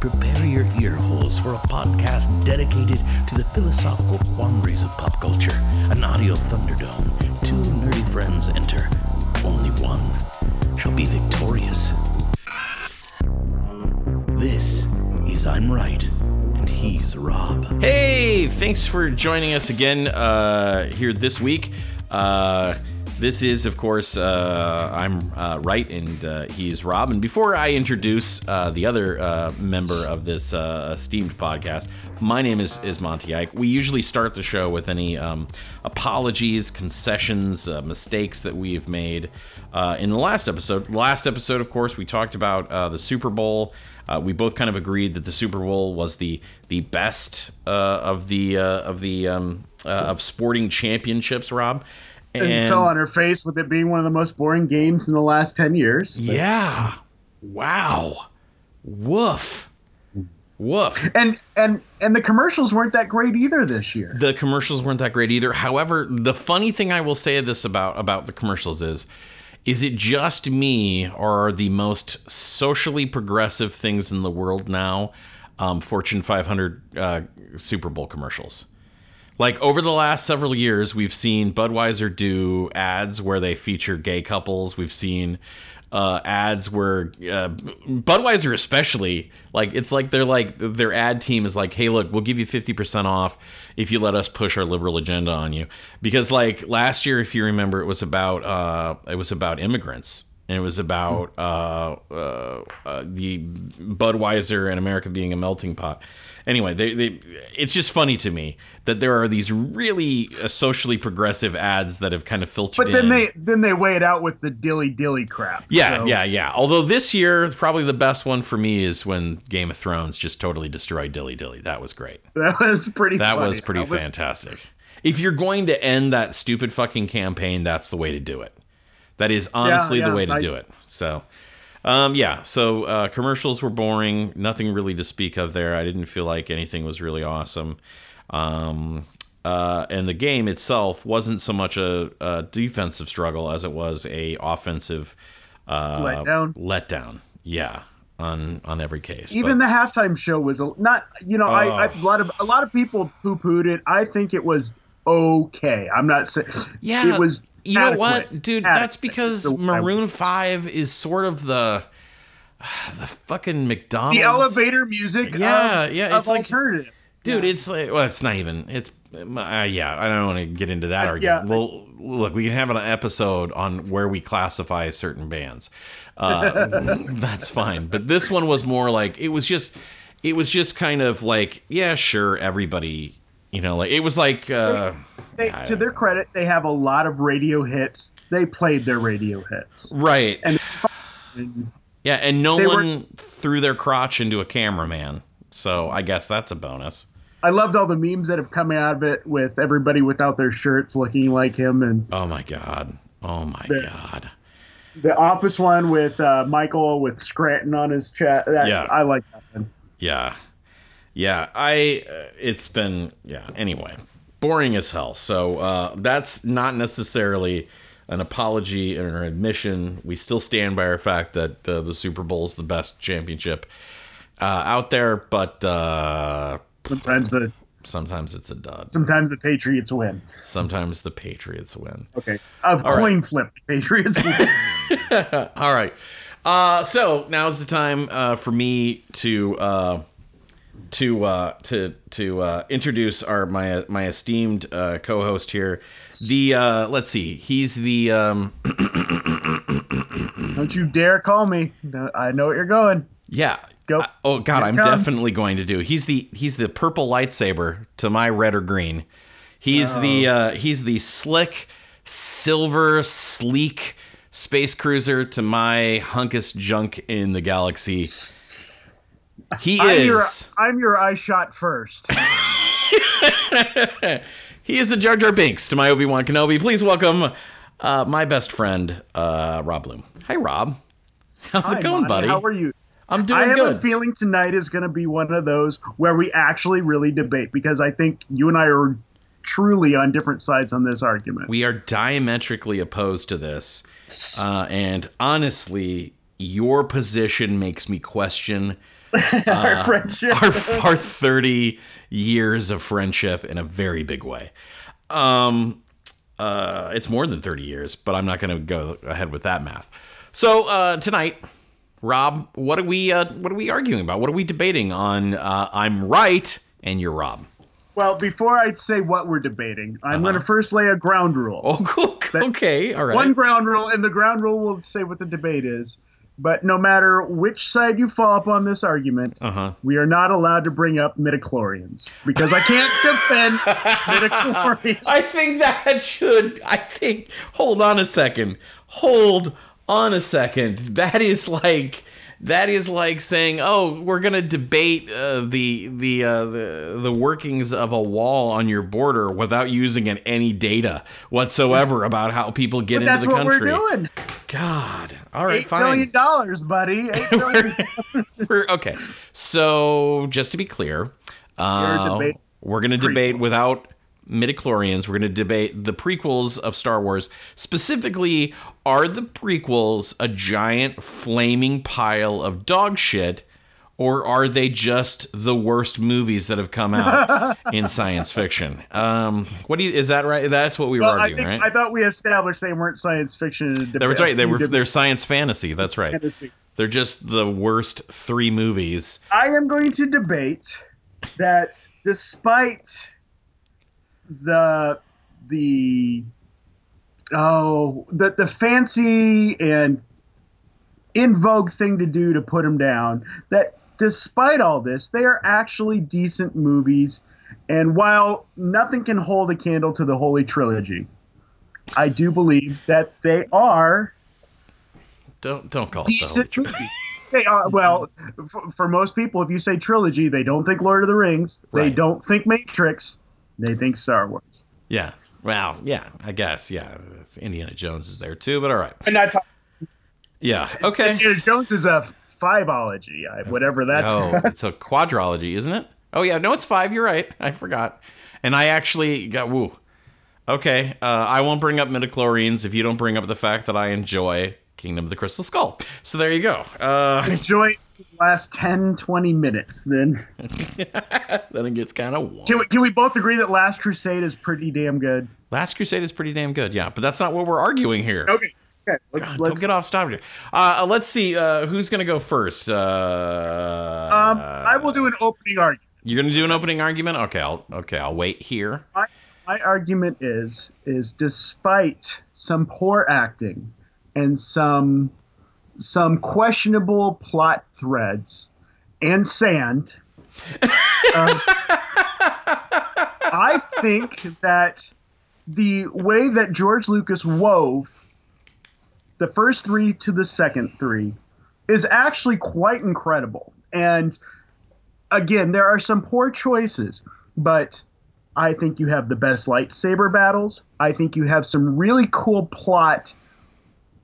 Prepare your ear holes for a podcast dedicated to the philosophical quandaries of pop culture. An audio thunderdome. Two nerdy friends enter. Only one shall be victorious. This is I'm Right, and he's Rob. Hey, thanks for joining us again uh, here this week. Uh, this is, of course, uh, I'm uh, right, and uh, he's Rob. And before I introduce uh, the other uh, member of this uh, esteemed podcast, my name is, is Monty Ike. We usually start the show with any um, apologies, concessions, mistakes that we have made in the last episode. Last episode, of course, we talked about the Super Bowl. we both kind of agreed that the Super Bowl was the the best of the of the um, of sporting championships, Rob and, and fell on her face with it being one of the most boring games in the last 10 years. But. Yeah. Wow. Woof. Woof. And and and the commercials weren't that great either this year. The commercials weren't that great either. However, the funny thing I will say this about about the commercials is is it just me or are the most socially progressive things in the world now um, Fortune 500 uh, Super Bowl commercials? Like over the last several years we've seen budweiser do ads where they feature gay couples. We've seen uh, ads where uh, budweiser especially like it's like they're like their ad team is like hey look we'll give you 50% off if you let us push our liberal agenda on you. Because like last year if you remember it was about uh, it was about immigrants and it was about uh, uh, uh, the budweiser and america being a melting pot anyway, they, they, it's just funny to me that there are these really uh, socially progressive ads that have kind of filtered. But then in. they then they weigh it out with the dilly dilly crap. Yeah, so. yeah, yeah. Although this year, probably the best one for me is when Game of Thrones just totally destroyed dilly dilly. That was great. That was pretty. That funny. was pretty that fantastic. Was... If you're going to end that stupid fucking campaign, that's the way to do it. That is honestly yeah, yeah, the way to I... do it. So. Um, yeah, so uh, commercials were boring. Nothing really to speak of there. I didn't feel like anything was really awesome. Um, uh, and the game itself wasn't so much a, a, defensive struggle as it was a offensive uh, letdown. Letdown, yeah, on on every case. Even but, the halftime show was a, not. You know, I, I, a lot of a lot of people poo pooed it. I think it was okay. I'm not saying. Yeah, it was you know what, dude? Adequate. That's because Maroon Five is sort of the the fucking McDonald's the elevator music. Yeah, of, yeah, it's like alternative. Dude, yeah. it's like well, it's not even. It's uh, yeah. I don't want to get into that uh, argument. Yeah. Well, look, we can have an episode on where we classify certain bands. Uh, that's fine. But this one was more like it was just. It was just kind of like, yeah, sure, everybody you know, like it was like. Uh, they, to their credit, they have a lot of radio hits. They played their radio hits, right? And yeah, and no one were, threw their crotch into a cameraman, so I guess that's a bonus. I loved all the memes that have come out of it with everybody without their shirts looking like him, and oh my god, oh my the, god, the Office one with uh, Michael with Scranton on his chest. yeah, I like that one. Yeah, yeah, I. Uh, it's been yeah. Anyway, boring as hell. So uh, that's not necessarily an apology or an admission. We still stand by our fact that uh, the Super Bowl is the best championship uh, out there, but uh, sometimes the sometimes it's a dud. Sometimes the Patriots win. Sometimes the Patriots win. Okay, a coin right. flip. Patriots win. All right. Uh, so is the time uh, for me to uh, to uh, to to uh, introduce our my my esteemed uh, co-host here. The uh, let's see, he's the. Um, Don't you dare call me! I know what you're going. Yeah. Go. Uh, oh God, I'm comes. definitely going to do. He's the he's the purple lightsaber to my red or green. He's oh. the uh, he's the slick, silver, sleek space cruiser to my hunkest junk in the galaxy. He I'm is. your, I'm your eye shot first. he is the Jar Jar Binks to my Obi Wan Kenobi. Please welcome uh, my best friend, uh, Rob Bloom. Hi, Rob. How's Hi, it going, Monty. buddy? How are you? I'm doing I have good. a feeling tonight is going to be one of those where we actually really debate because I think you and I are truly on different sides on this argument. we are diametrically opposed to this, uh, and honestly, your position makes me question Our friendship. our, our 30 years of friendship in a very big way. Um, uh, it's more than 30 years, but I'm not going to go ahead with that math. So uh, tonight, Rob, what are we uh, what are we arguing about? What are we debating on? Uh, I'm right, and you're Rob. Well, before I say what we're debating, I'm Uh-huh. going to first lay a ground rule. Oh, cool. Okay, all right. One ground rule, and the ground rule will say what the debate is. But no matter which side you fall up on this argument, Uh-huh. we are not allowed to bring up midichlorians because I can't defend midichlorians. I think that should. I think. Hold on a second. Hold on a second. That is like. That is like saying, "Oh, we're gonna debate uh, the the, uh, the the workings of a wall on your border without using an- any data whatsoever about how people get into the country." That's what country." we're doing. God, all right, Eight million fine. dollars, buddy. Eight million. We're, okay, so just to be clear, uh, we're going to debate without midichlorians. We're going to debate the prequels of Star Wars. Specifically, are the prequels a giant flaming pile of dog shit, or are they just the worst movies that have come out in science fiction? Um, what do you? Is that right? That's what we were Well, I, arguing, think, right? I thought we established they weren't science fiction. That was right. They were. They're science fantasy. That's right. fantasy. They're just the worst three movies. I am going to debate that despite the the oh the the fancy and in vogue thing to do to put them down that despite all this they are actually decent movies and while nothing can hold a candle to the holy trilogy i do believe that they are Don't don't call it the Holy decent Trinity. They are well for, for most people. If you say trilogy, they don't think Lord of the Rings. They Right. don't think Matrix. They think Star Wars. Yeah. Well, yeah, I guess. Yeah. Indiana Jones is there too, but all right. And that's Yeah. Okay. Indiana Jones is a fiveology, whatever that's. Oh, it's a quadrology, isn't it? Oh yeah, no, it's five. You're right. I forgot. And I actually got woo. Okay, uh, I won't bring up midichlorians if you don't bring up the fact that I enjoy Kingdom of the Crystal Skull. So there you go. Uh, Enjoy the last 10, 20 minutes. Then then it gets kind of warm. can we, can we both agree that Last Crusade is pretty damn good? Last Crusade is pretty damn good, yeah, but that's not what we're arguing here. Okay. Okay. Let's God, let's. don't get off topic. Uh, uh, let's see uh, who's gonna go first. Uh, um, I will do an opening argument. You're gonna do an opening argument. Okay, I'll okay. I'll wait here. my, my argument is is despite some poor acting and some some questionable plot threads and sand uh, i think that the way that george lucas wove the first three to the second three is actually quite incredible and again there are some poor choices but I think you have the best lightsaber battles. I think you have some really cool plot.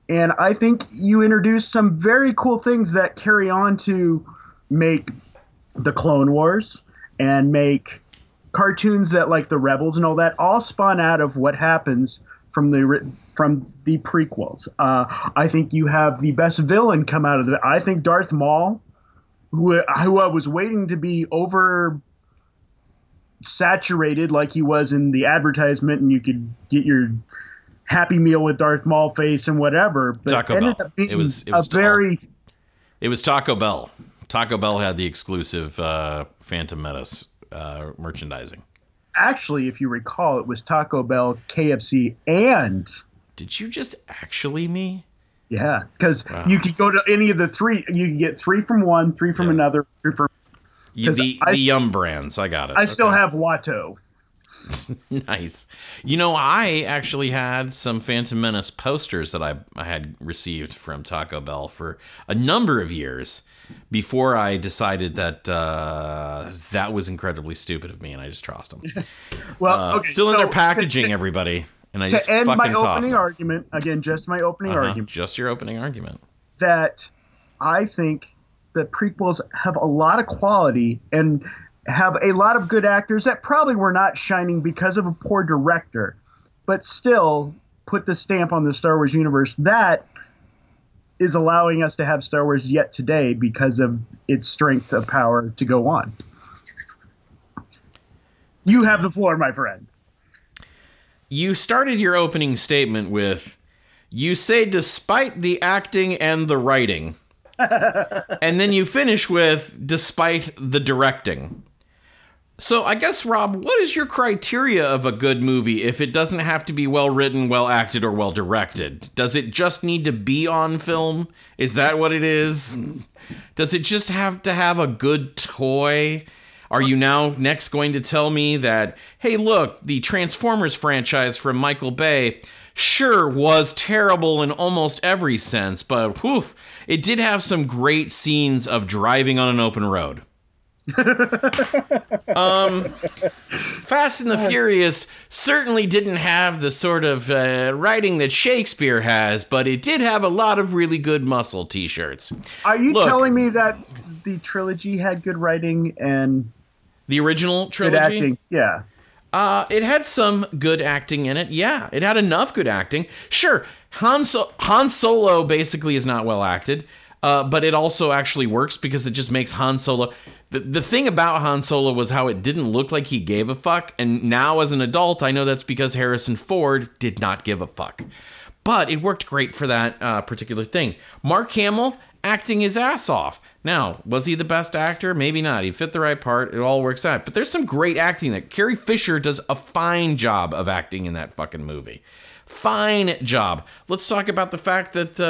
And I think you introduce some very cool things that carry on to make the Clone Wars and make cartoons that like the Rebels and all that all spawn out of what happens from the from the prequels. Uh, I think you have the best villain come out of it. I think Darth Maul, who who I was waiting to be over saturated like he was in the advertisement, and you could get your Happy Meal with Darth Maul face and whatever. But Taco ended Bell. up being It was- it was a very It was Taco Bell. Taco Bell had the exclusive uh, Phantom Menace uh, merchandising. actually, if you recall, it was Taco Bell, KFC, and Did you just actually me? yeah, because Wow. you could go to any of the three. You could get three from one, three from Yeah. another, three from. The I- the Yum brands. I got it. I still have Watto. nice. You know, I actually had some Phantom Menace posters that I, I had received from Taco Bell for a number of years before I decided that uh, that was incredibly stupid of me, and I just tossed them. Well, Uh, okay, still in so their packaging, to, everybody, and I to just end fucking my opening them. argument again, just my opening Uh-huh, argument Just your opening argument. that I think the prequels have a lot of quality and have a lot of good actors that probably were not shining because of a poor director, but still put the stamp on the Star Wars universe that is allowing us to have Star Wars yet today because of its strength of power to go on. You have the floor, my friend. You started your opening statement with, "You say despite the acting and the writing," and then you finish with, "Despite the directing." So I guess Rob, what is your criteria of a good movie if it doesn't have to be well written, well acted, or well directed? Does it just need to be on film? Is that what it is? Does it just have to have a good toy? Are you now next going to tell me that, hey, look, the Transformers franchise from Michael Bay sure was terrible in almost every sense, but whew, it did have some great scenes of driving on an open road. um, Fast and the Furious certainly didn't have the sort of uh, writing that Shakespeare has, but it did have a lot of really good muscle t-shirts. Are you Look. telling me that the trilogy had good writing and The original good trilogy, acting? Yeah. Uh, it had some good acting in it. Yeah, it had enough good acting. Sure, Han, so- Han Solo basically is not well acted, uh, but it also actually works because it just makes Han Solo. The, the thing about Han Solo was how it didn't look like he gave a fuck, and now as an adult, I know that's because Harrison Ford did not give a fuck. But it worked great for that uh, particular thing. Mark Hamill acting his ass off. Now, was he the best actor? Maybe not. He fit the right part. It all works out. But there's some great acting that Carrie Fisher does a fine job of acting in that fucking movie. Fine job. Let's talk about the fact that uh,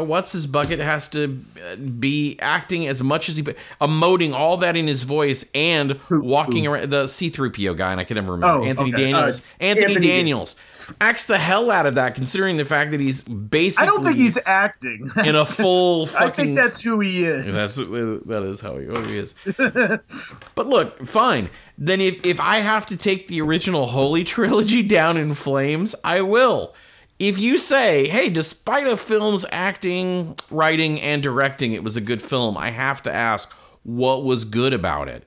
uh, what's his bucket has to uh, be acting as much as he emoting all that in his voice and walking around the C3PO guy, and I can never remember Oh, Anthony okay. Daniels. Uh, Anthony, Anthony Daniels acts the hell out of that, considering the fact that he's basically I don't think he's acting. in a full fucking. I think that's who he is. That's that is how he, what he is. but look, fine. Then if if I have to take the original Holy trilogy down in flames, I will. If you say, "Hey, despite a film's acting, writing, and directing, it was a good film," I have to ask, what was good about it?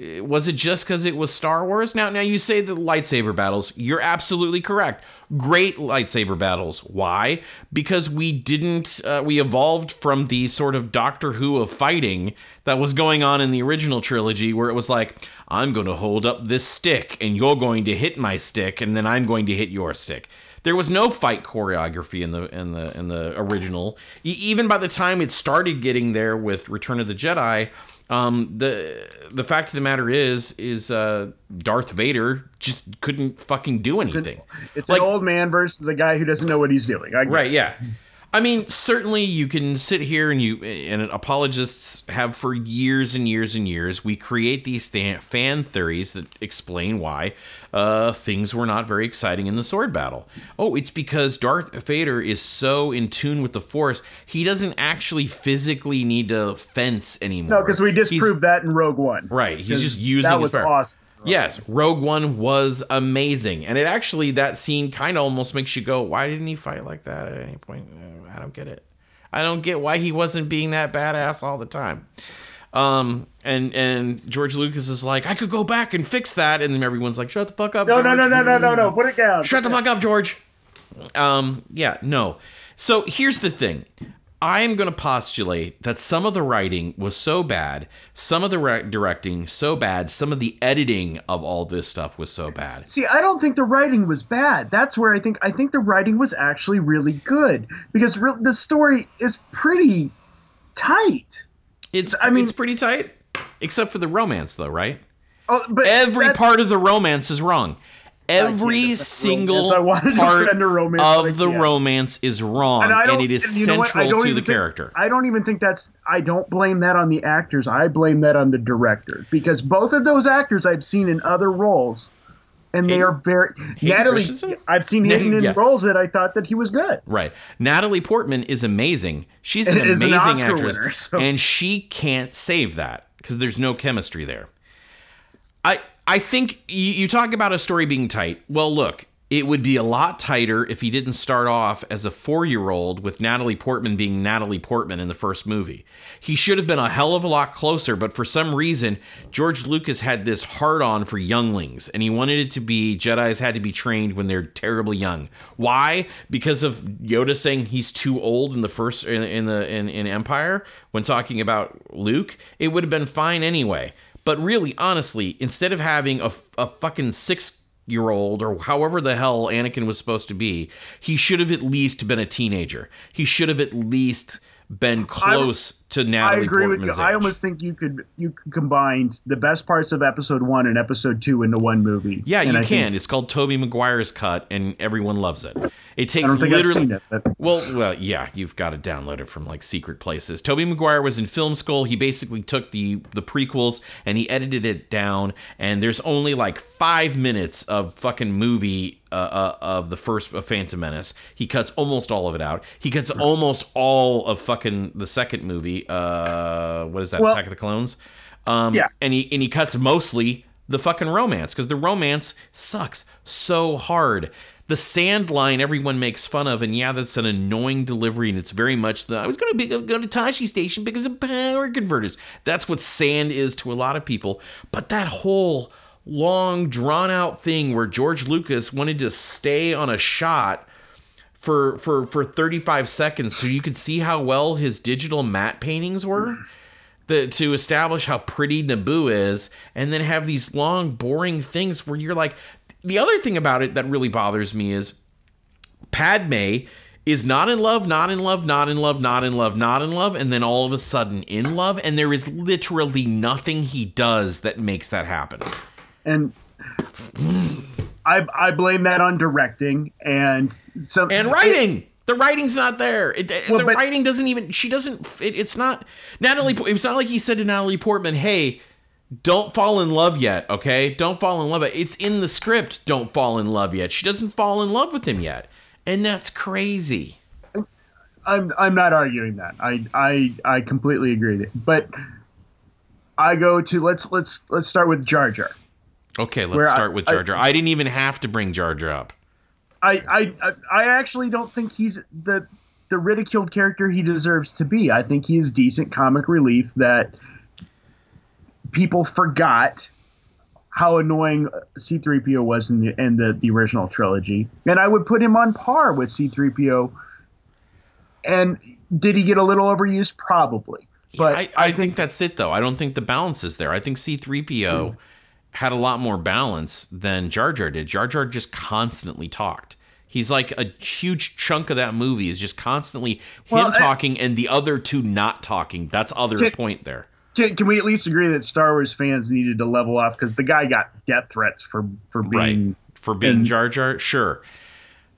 Uh, Was it just because it was Star Wars? Now, now you say the lightsaber battles. You're absolutely correct. Great lightsaber battles. Why? Because we didn't. Uh, we evolved from the sort of Doctor Who of fighting that was going on in the original trilogy, where it was like, I'm going to hold up this stick, and you're going to hit my stick, and then I'm going to hit your stick. There was no fight choreography in the in the in the original. E- even by the time it started getting there with Return of the Jedi, um, the the fact of the matter is is uh, Darth Vader just couldn't fucking do anything. It's Like- an old man versus a guy who doesn't know what he's doing. I Right, yeah. I mean, certainly you can sit here and you and apologists have for years and years and years. We create these th- fan theories that explain why uh, things were not very exciting in the sword battle. Oh, it's because Darth Vader is so in tune with the Force, he doesn't actually physically need to fence anymore. No, because we He's- disproved that in Rogue One. Right, he's just using that his was power. Yes, Rogue One was amazing, and it actually that scene kind of almost makes you go, "Why didn't he fight like that at any point?" I don't get it. I don't get why he wasn't being that badass all the time. Um, and and George Lucas is like, "I could go back and fix that," and then everyone's like, "Shut the fuck up!" No, no, no, no, no, no, no. Put it down. Shut the fuck up, George. Um, yeah, no. So here's the thing. I am going to postulate that some of the writing was so bad, some of the re- directing so bad, some of the editing of all this stuff was so bad. See, I don't think the writing was bad. That's where I think I think the writing was actually really good because re- the story is pretty tight. It's I mean- it's pretty tight, except for the romance, though, right? Oh, but Every part of the romance is wrong. Every single romance. I wanted to part of the romance is wrong, I and, it is and you know what? I central to the think- character. I don't even think that's. I don't blame that on the actors. I blame that on the director because both of those actors I've seen in other roles and they Hayden- are very Natalie. Christensen? I've seen Hayden in Yeah. roles that I thought that he was good. Right. Natalie Portman is amazing. She's an an amazing Oscar actress. winner, so- And she can't save that because there's no chemistry there. I I think you, you talk about a story being tight. Well, look, it would be a lot tighter if he didn't start off as a four year old with Natalie Portman being Natalie Portman in the first movie. He should have been a hell of a lot closer, but for some reason, George Lucas had this hard on for younglings, and he wanted it to be Jedi's had to be trained when they're terribly young. Why? Because of Yoda saying he's too old in the first in, in the in, in Empire when talking about Luke. It would have been fine anyway. But really, honestly, instead of having a, a fucking six year old or however the hell Anakin was supposed to be, he should have at least been a teenager. He should have at least been close to I Natalie agree with Portman's you. I almost think you could you could combine the best parts of episode one and episode two into one movie. yeah, And you I can. it's called Tobey Maguire's cut, and everyone loves it. It I takes don't think I've literally. it. But Well, well, yeah, you've got to download it from like secret places. Toby Maguire was in Film School. He basically took the the prequels and he edited it down. And there's only like five minutes of fucking movie uh, uh, of the first of Phantom Menace. He cuts almost all of it out. He cuts almost all of fucking the second movie. Uh, what is that? Well- Attack of the Clones. Um, Yeah. and he and he cuts mostly the fucking romance because the romance sucks so hard. The sand line everyone makes fun of, and yeah, that's an annoying delivery, and it's very much the I was going to go, go to Tosche Station because of power converters. That's what sand is to a lot of people. But that whole long, drawn out thing where George Lucas wanted to stay on a shot for for for 35 seconds so you could see how well his digital matte paintings were the, to establish how pretty Naboo is and then have these long boring things where you're like the other thing about it that really bothers me is Padme is not in love, not in love, not in love, not in love, not in love, and then all of a sudden in love, and there is literally nothing he does that makes that happen. and I I blame that on directing and some and writing. The writing's not there. It, Well, the but- writing doesn't even. She doesn't. It, it's not Natalie. It was not like he said to Natalie Portman, "Hey, don't fall in love yet. Okay, don't fall in love. It's in the script. Don't fall in love yet. She doesn't fall in love with him yet, and that's crazy. I'm I'm not arguing that. I I I completely agree with it. But I go to let's let's let's start with Jar Jar. Okay, let's Where I- start with Jar Jar. I, didn't even have to bring Jar Jar up. I, I I- I actually don't think he's the the ridiculed character he deserves to be. I think he is decent comic relief that people forgot how annoying C3PO was in the in the, the original trilogy. And I would put him on par with C3PO. And did he get a little overused? Probably. But I, I, think, that's it, though. I don't think the balance is there. I think C3PO hmm. Had a lot more balance than Jar Jar did. Jar Jar just constantly talked. He's like a huge chunk of that movie is just constantly Well, him I- talking and the other two not talking. That's other Can- point there. can, can we at least agree that Star Wars fans needed to level off because the guy got death threats for for being right for being and- Jar Jar. Sure,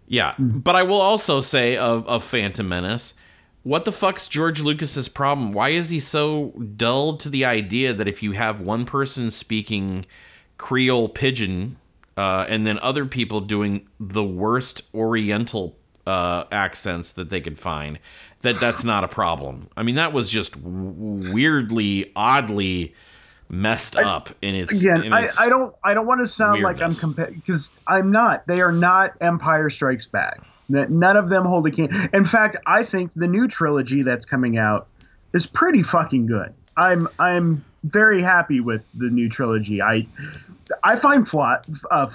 yeah, mm-hmm. but I will also say of of Phantom Menace, what the fuck's George Lucas's problem? Why is he so dulled to the idea that if you have one person speaking Creole pidgin uh, and then other people doing the worst Oriental uh, accents that they could find, that that's not a problem? I mean, that was just w- weirdly, oddly messed up in its again in I, its- I don't i don't want to sound like i'm weirdness. because i'm not they are not empire strikes back none of them hold a can in fact i think the new trilogy that's coming out is pretty fucking good i'm i'm very happy with the new trilogy i i find flaw, uh,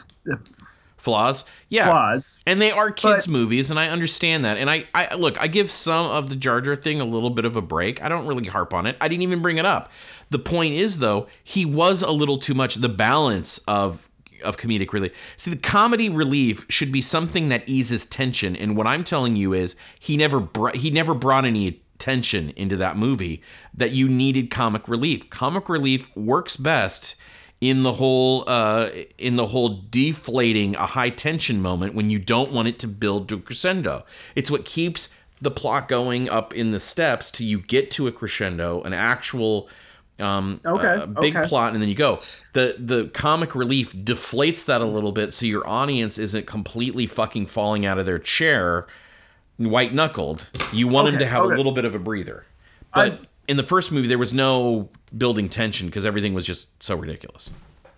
flaws. Yeah, flaws and they are kids' But- movies, and I understand that. And I, I look, I give some of the Jar Jar thing a little bit of a break. I don't really harp on it. I didn't even bring it up. The point is, though, he was a little too much. The balance of of comedic relief. See, the comedy relief should be something that eases tension. And what I'm telling you is, he never br- he never brought any tension into that movie that you needed comic relief. Comic relief works best in the whole uh, in the whole deflating a high tension moment when you don't want it to build to crescendo. It's what keeps the plot going up in the steps till you get to a crescendo, an actual Um, Okay, a big okay. plot, and then you go. The the comic relief deflates that a little bit, so your audience isn't completely fucking falling out of their chair, white knuckled. You want them to have okay. a little bit of a breather. But I- in the first movie, there was no building tension because everything was just so ridiculous.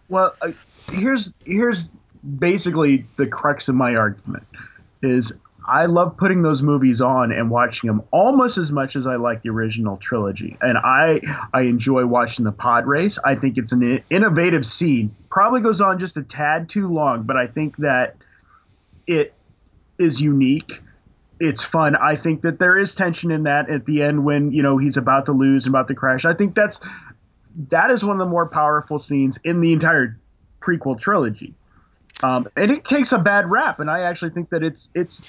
Well, uh, here's here's basically the crux of my argument is I love putting those movies on and watching them almost as much as I like the original trilogy. And I I enjoy watching the pod race. I think it's an innovative scene. Probably goes on just a tad too long, but I think that it is unique. It's fun. I think that there is tension in that at the end when, you know, he's about to lose and about to crash. I think that's that is one of the more powerful scenes in the entire prequel trilogy. Um, and it takes a bad rap, and I actually think that it's it's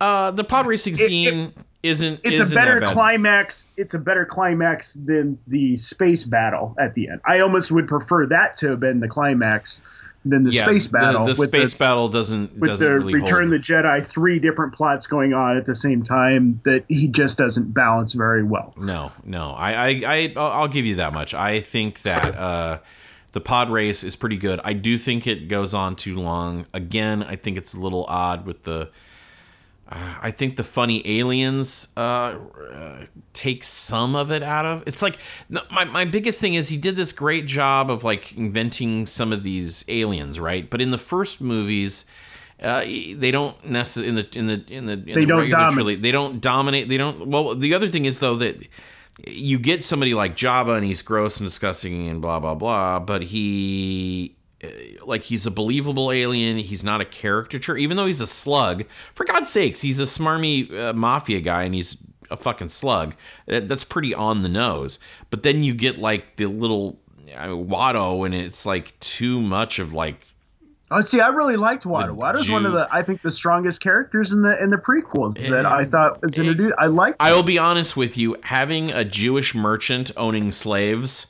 Uh, the pod racing scene isn't. it's isn't a better climax. It's a better climax than the space battle at the end. I almost would prefer that to have been the climax than the Yeah, space battle. The, the with space the, battle doesn't with doesn't the really Return hold. the Jedi, three different plots going on at the same time that he just doesn't balance very well. No, no. I, I, I, I'll I'll give you that much. I think that uh, the pod race is pretty good. I do think it goes on too long. Again, I think it's a little odd with the. Uh, I think the funny aliens uh, uh, take some of it out of. It's like my my biggest thing is he did this great job of like inventing some of these aliens, right? But in the first movies. Uh, they don't necessarily in the in the in the in They the don't dominate. trilogy, they don't dominate. They don't. Well, the other thing is though that you get somebody like Jabba and he's gross and disgusting and blah blah blah, but he like he's a believable alien. He's not a caricature, even though he's a slug. For God's sakes, he's a smarmy uh, mafia guy and he's a fucking slug. That, that's pretty on the nose. But then you get like the little uh, Watto, and it's like too much of like Oh, see, I really liked Watto. Watto's one of the, I think, the strongest characters in the in the prequels that I thought was introduced. I like. I will be honest with you, having a Jewish merchant owning slaves,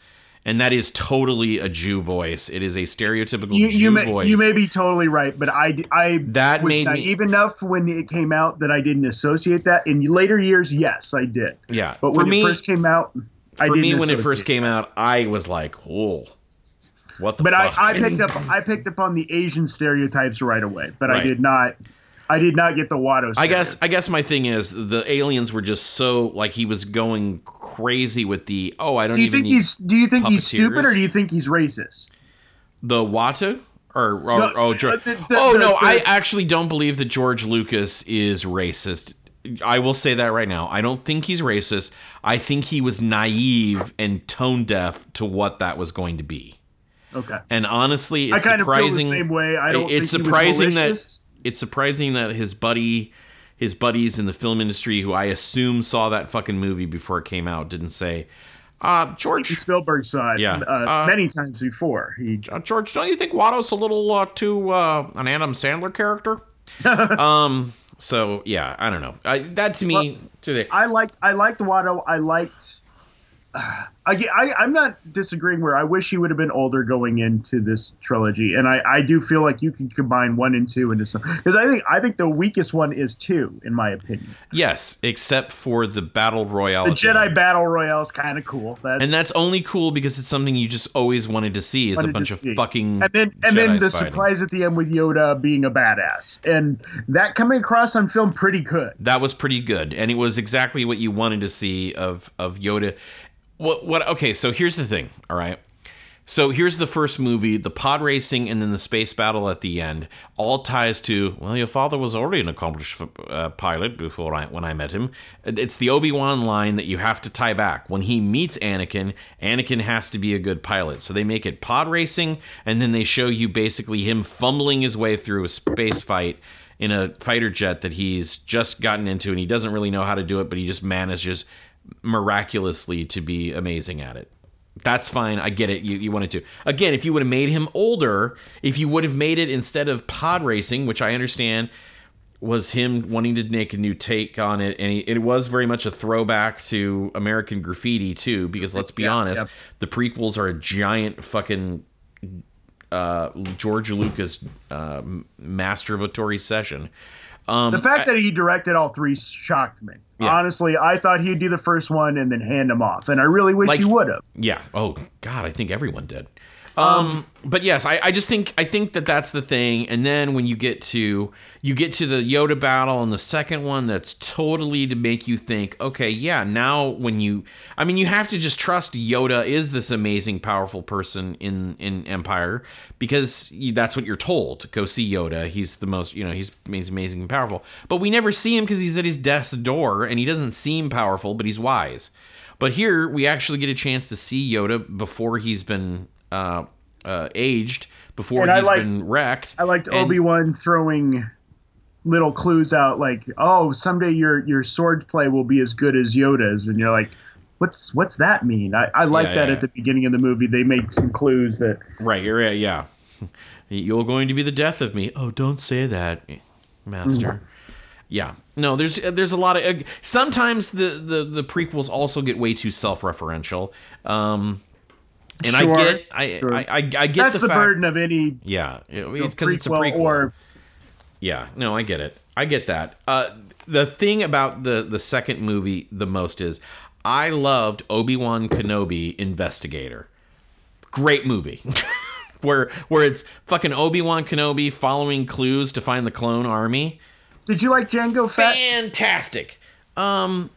and that is totally a Jew voice. It is a stereotypical you, Jew you may voice. you may be totally right, but I I That was made me- enough when it came out that I didn't associate that. In later years, yes, I did. yeah, But when me, it first came out, I for me when it first came out, I was like, "Oh, what the But I. I picked up I picked up on the Asian stereotypes right away. But Right. I did not I did not get the Watto. I guess. I guess my thing is the aliens were just so like he was going crazy with the oh I don't Do you think he's Do you think he's stupid or do you think he's racist? the Watto or, or No, oh, uh, George. the- the- oh the- no, I actually don't believe that George Lucas is racist. I will say that right now. I don't think he's racist. I think he was naive and tone deaf to what that was going to be. Okay. And honestly, it's I kind of feel the same way. I don't. it's think surprising that. It's surprising that his buddy, his buddies in the film industry, who I assume saw that fucking movie before it came out, didn't say, uh, George, Spielberg saw it Yeah. uh, Uh, many times before. He uh, George, don't you think Watto's a little uh, too uh, an Adam Sandler character? um. So yeah, I don't know. I, that to me, today, I liked I liked Watto. I liked. I, I I'm not disagreeing. Where I wish he would have been older going into this trilogy, and I, I do feel like you can combine one and two into some because I think I think the weakest one is two in my opinion. yes, except for the battle royale, The Jedi. Battle Royale is kind of cool. That's, and that's only cool because it's something you just always wanted to see is a bunch of see. fucking and then and then the fighting. surprise at the end with Yoda being a badass, and that coming across on film pretty good. that was pretty good and it was exactly what you wanted to see of of yoda what what okay so here's the thing all right? So here's the first movie the pod racing and then the space battle at the end all ties to well your father was already an accomplished uh, pilot before I when I met him. It's the Obi-Wan line that you have to tie back. When he meets Anakin Anakin has to be a good pilot. So they make it pod racing and then they show you basically him fumbling his way through a space fight in a fighter jet that he's just gotten into and he doesn't really know how to do it but he just manages miraculously to be amazing at it that's fine i get it you, you wanted to again if you would have made him older if you would have made it instead of pod racing which i understand was him wanting to make a new take on it and he, it was very much a throwback to american graffiti too because let's be Yeah, honest yeah. the prequels are a giant fucking uh, George Lucas uh, masturbatory session. Um, The fact I- that he directed all three shocked me. Yeah. Honestly, I thought he'd do the first one and then hand them off, and I really wish Like- he would have. Yeah. Oh God, I think everyone did. Um, but yes, I, I just think I think that that's the thing. And then when you get to you get to the Yoda battle and the second one, that's totally to make you think, okay, yeah. Now when you, I mean, you have to just trust Yoda is this amazing, powerful person in in Empire because that's what you're told. Go see Yoda. He's the most, you know, he's he's amazing and powerful. But we never see him because he's at his death's door and he doesn't seem powerful, but he's wise. But here we actually get a chance to see Yoda before he's been uh, uh, aged, before And he's like- been wrecked. I liked Obi Wan throwing little clues out, like, "Oh, someday your your sword play will be as good as Yoda's," and you're like, "What's what's that mean?" I, I like Yeah, that yeah, at the beginning of the movie. They make some clues that Right, you're right, yeah. You're going to be the death of me. Oh, don't say that, master. Yeah. No, there's there's a lot of uh, sometimes the the the prequels also get way too self-referential. Um and Sure, I get I, sure. I I I get that's the, the, fact, burden of any Yeah, it- you know, it's because it's a prequel. or Yeah, no, I get it. I get that. Uh, the thing about the the second movie the most is I loved Obi Wan Kenobi Investigator. Great movie. where where it's fucking Obi Wan Kenobi following clues to find the clone army. Did you like Jango Fett? Fantastic. Um,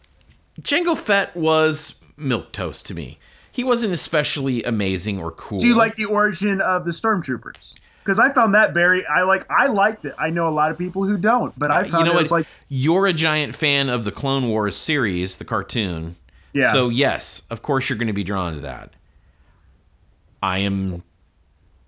Jango Fett was milk toast to me. He wasn't especially amazing or cool. Do you like the origin of the stormtroopers? Because I found that very, I like, I liked it. I know a lot of people who don't, but I found Uh, you know it was like, You're a giant fan of the Clone Wars series, the cartoon. Yeah. So yes, of course you're going to be drawn to that. I am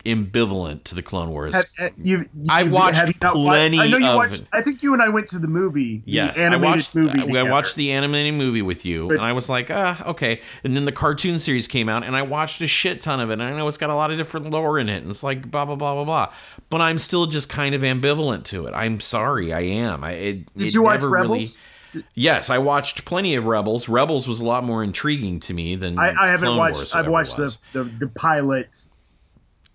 ambivalent to the Clone Wars. have, have you, I've you- watched you not plenty I know you of- watched. I think you and I went to the movie. the yes, I watched. movie. I, I watched the animated movie with you, But- and I was like, ah, okay. And then the cartoon series came out, and I watched a shit ton of it. And I know it's got a lot of different lore in it, and it's like blah blah blah blah blah. But I'm still just kind of ambivalent to it. I'm sorry, I am. I it, Did it you watch Rebels? Really, Yes, I watched plenty of Rebels. Rebels was a lot more intriguing to me than I, I haven't Clone watched. Wars, I've watched the, the the pilot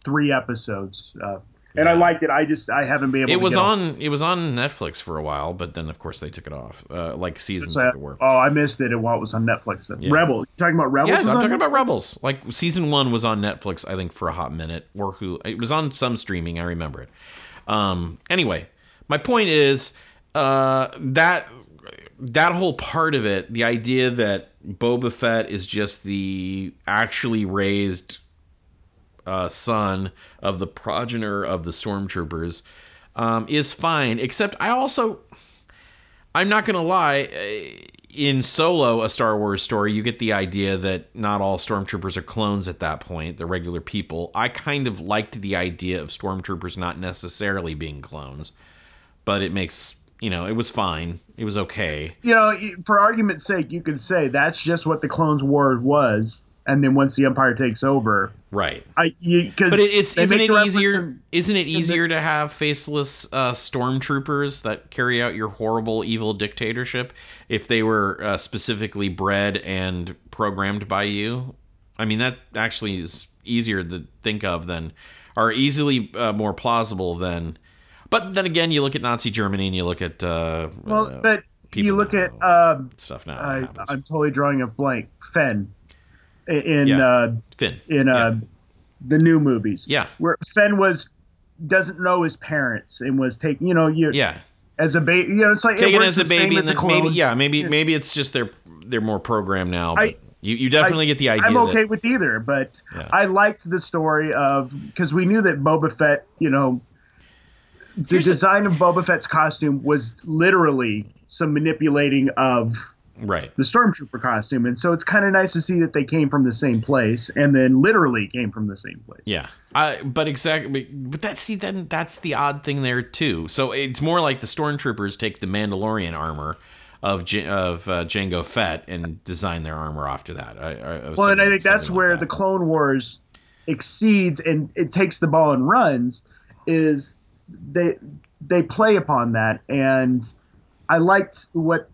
three episodes, uh, and I liked it. I just I haven't been able. It to was get on. It was on Netflix for a while, but then of course they took it off, uh, like seasons So, of it were. oh, I missed it. And while it was on Netflix, then. Yeah. Rebel. You talking about Rebels? Yeah, I'm on talking about Rebels. Like season one was on Netflix, I think, for a hot minute, or who it was on some streaming. I remember it. Um, anyway, my point is uh, that that whole part of it, the idea that Boba Fett is just the actually raised uh, son of the progenitor of the stormtroopers, um, is fine. Except I also I'm not gonna lie. eh, In Solo, a Star Wars story, you get the idea that not all stormtroopers are clones at that point. They're regular people. I kind of liked the idea of stormtroopers not necessarily being clones, but it makes you know it was fine. It was okay. you know, for argument's sake, you could say that's just what the Clones War was, and then once the Empire takes over, Right. I because But it, it's isn't it easier? Isn't it easier to have faceless uh, stormtroopers that carry out your horrible, evil dictatorship if they were uh, specifically bred and programmed by you? I mean, that actually is easier to think of than, are easily uh, more plausible than. But then again, you look at Nazi Germany and you look at uh, well, uh, that you look at um, stuff now. I. I'm totally drawing a blank. Fen in Yeah. uh, Finn. in uh, the new movies. Yeah. where Fen was doesn't know his parents and was taking you know you yeah. as a baby. You know, it's like taken works as a baby, as and a maybe yeah, maybe maybe it's just they're they're more programmed now. But I- you you definitely get the idea. I'm okay that, with either, but Yeah. I liked the story of because we knew that Boba Fett, you know, the Here's the- design of Boba Fett's costume was literally some manipulating of right. the stormtrooper costume, and so it's kind of nice to see that they came from the same place and then literally came from the same place. Yeah, I, but exactly, but that see then that's the odd thing there too. So it's more like the stormtroopers take the Mandalorian armor of of uh, Jango Fett and design their armor after that. I, I, Well, and I think that's like where that. the Clone Wars exceeds and it takes the ball and runs is they they play upon that and I liked what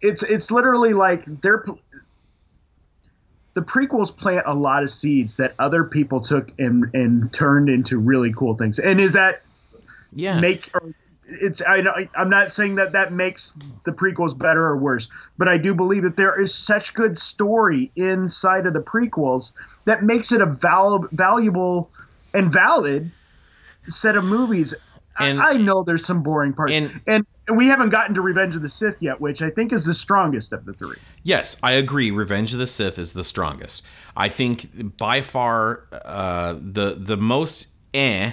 it's it's literally like they're the prequels plant a lot of seeds that other people took and and turned into really cool things. And is that yeah make or it's I I'm not saying that that makes the prequels better or worse, but I do believe that there is such good story inside of the prequels that makes it a val- valuable and valid set of movies. And- I, I know there's some boring parts, and- and, we haven't gotten to Revenge of the Sith yet, which I think is the strongest of the three. Yes, I agree. Revenge of the Sith is the strongest. I think by far uh, the the most eh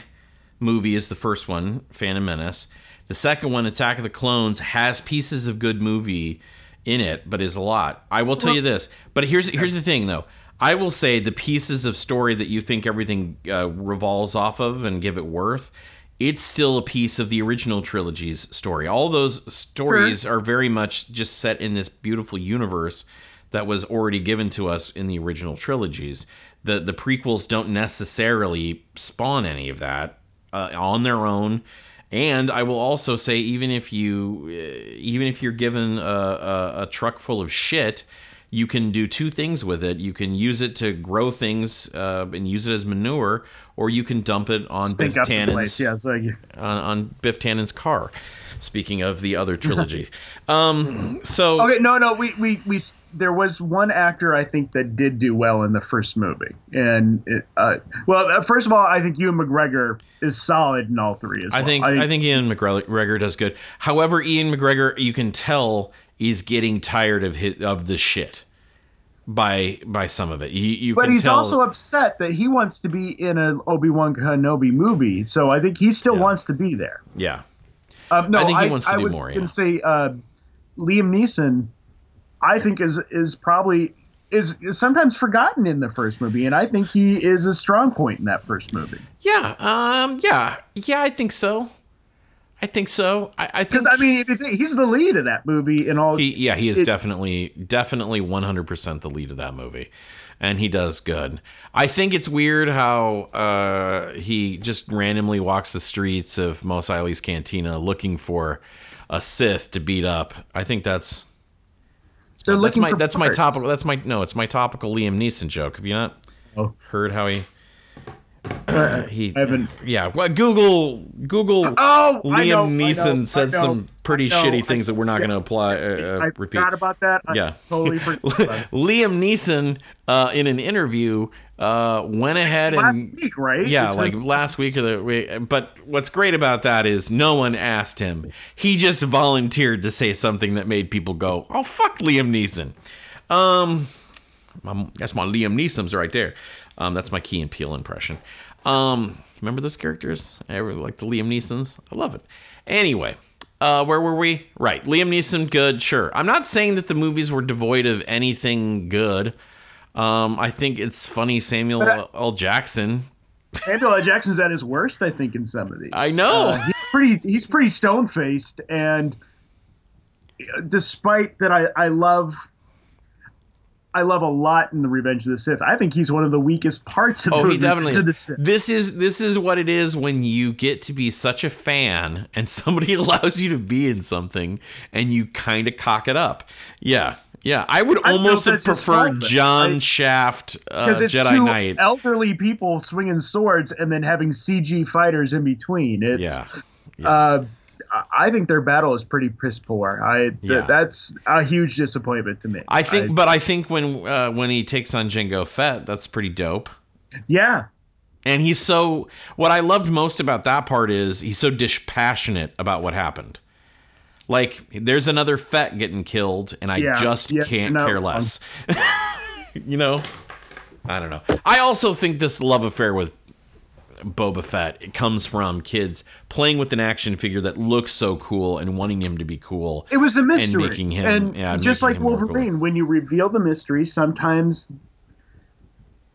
movie is the first one, Phantom Menace. The second one, Attack of the Clones, has pieces of good movie in it, but is a lot. I will tell you this. But here's here's the thing, though. I will say the pieces of story that you think everything uh, revolves off of and give it worth. It's still a piece of the original trilogy's story. All those stories are very much just set in this beautiful universe that was already given to us in the original trilogies. The the prequels don't necessarily spawn any of that uh, on their own. And I will also say, even if you, uh, even if you're given a, a, a truck full of shit, you can do two things with it. You can use it to grow things uh, and use it as manure, or you can dump it on Stink Biff. Tannen's Yeah, like on, on Biff Tannen's car. Speaking of the other trilogy, um, so Okay, no, no, we, we, we, there was one actor I think that did do well in the first movie, and it, uh, well, uh, first of all, I think Ewan McGregor is solid in all three. As I well. think I, think Ian McGregor does good. However, Ian McGregor, you can tell he's getting tired of his, of the shit by by some of it. You, you but he's tell. also upset that he wants to be in an Obi Wan Kenobi movie, so I think he still Yeah. wants to be there. yeah, Um, no, I think he wants to I do was more, gonna yeah. say uh, Liam Neeson, I think is is probably is, is sometimes forgotten in the first movie, and I think he is a strong point in that first movie. yeah, um, yeah, yeah. I think so. I think so. I, I think Because I mean, you think, he's the lead of that movie in all. he, yeah, he is it- definitely definitely one hundred percent the lead of that movie, and he does good. I think it's weird how uh, he just randomly walks the streets of Mos Eisley's Cantina looking for a Sith to beat up. I think that's they're that's my that's my parts. topical that's my no it's my topical Liam Neeson joke. Have you not Oh. heard how he he I haven't. yeah well Google Google Oh, Liam know, Neeson know, said some pretty shitty things that we're not yeah. going to apply uh, uh, I repeat. forgot about that. I Yeah. totally forgot. about it. Liam Neeson uh, in an interview uh, went ahead and Last and week, right? yeah, It's like last week or the week. But what's great about that is no one asked him. He just volunteered to say something that made people go, "Oh fuck, Liam Neeson." Um, my, that's my Liam Neeson's right there. Um, that's my Key and Peele impression. Um, remember those characters? I really like the Liam Neesons. I love it. Anyway, uh, where were we? Right, Liam Neeson, good, sure. I'm not saying that the movies were devoid of anything good. Um, I think it's funny Samuel I- L. Jackson. Samuel L. Jackson's at his worst, I think, in some of these. I know. Uh, he's pretty. He's pretty stone faced, and despite that, I I love. I love a lot in the Revenge of the Sith. I think he's one of the weakest parts of Oh, the he definitely Revenge of the is. Sith. This is this is what it is when you get to be such a fan and somebody allows you to be in something and you kind of cock it up. Yeah. Yeah, I would I almost if have preferred fault, John I- Shaft uh, Because it's Jedi two Knight. elderly people swinging swords and then having CG fighters in between. It's, yeah. Uh, I think their battle is pretty piss poor. I th- Yeah. that's a huge disappointment to me. I think but I think when uh, when he takes on Jango Fett, that's pretty dope. yeah, And he's so what I loved most about that part is he's so dispassionate about what happened. Like there's another Fett getting killed, and I Yeah, just yeah, can't no, care um, less. you know, I don't know. I also think this love affair with Boba Fett it comes from kids playing with an action figure that looks so cool and wanting him to be cool. it was a mystery. making him- and yeah, and just like more cool. Wolverine, when you reveal the mystery, sometimes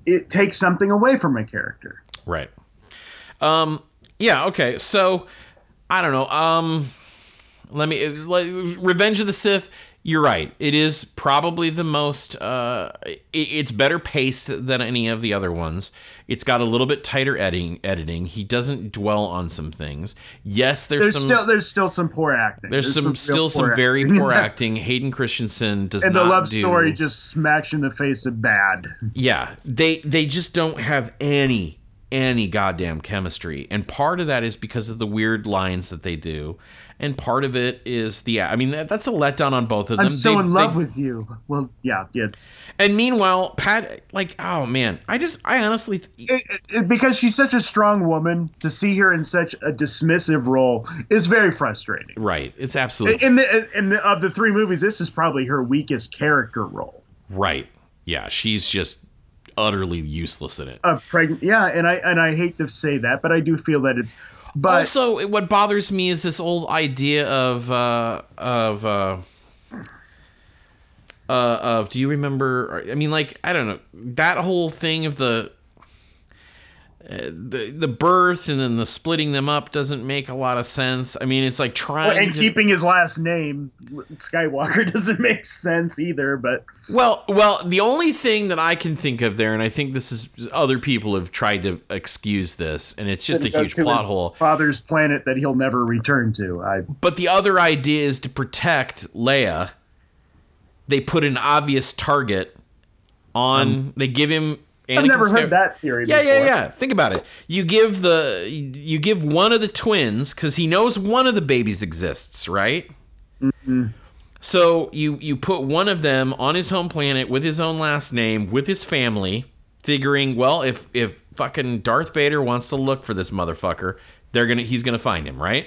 it takes something away from a character. Right. Um. Yeah. Okay. So I don't know. Um. Let me. Like, Revenge of the Sith. You're right. It is probably the most. Uh. It's better paced than any of the other ones. It's got a little bit tighter editing. Editing. He doesn't dwell on some things. Yes, there's, There's some. still there's still some poor acting. there's, some, real still some poor very acting. poor acting. Hayden Christensen does and not And the love do, story just smacks in the face of bad. yeah they they just don't have any any goddamn chemistry. And part of that is because of the weird lines that they do. And part of it is the I mean that, that's a letdown on both of them. I'm so They- in love they- with you. Well, yeah, it's And meanwhile, Pat like oh man, I just I honestly th- it, it- because she's such a strong woman. To see her in such a dismissive role is very frustrating. right. It's absolutely In the in the, of the three movies, this is probably her weakest character role. right. Yeah, she's just utterly useless in it. A pregnant, yeah, and I and I hate to say that, but I do feel that it's. But also, what bothers me is this old idea of uh, of uh, uh, of. Do you remember? I mean, like I don't know that whole thing of the. The the birth and then the splitting them up doesn't make a lot of sense. I mean, it's like trying and to keeping his last name Skywalker doesn't make sense either. But Well, well, the only thing that I can think of there, and I think this is other people have tried to excuse this, and it's just a huge plot hole. Father's planet that he'll never return to. I But the other idea is to protect Leia. They put an obvious target on. Um, they give him. Um, I've never Sky- heard that theory. Yeah, before. yeah, yeah. Think about it. You give the you give one of the twins because he knows one of the babies exists, right? Mm-hmm. So you you put one of them on his home planet with his own last name with his family, figuring, well, if if fucking Darth Vader wants to look for this motherfucker, they're gonna he's gonna find him, right?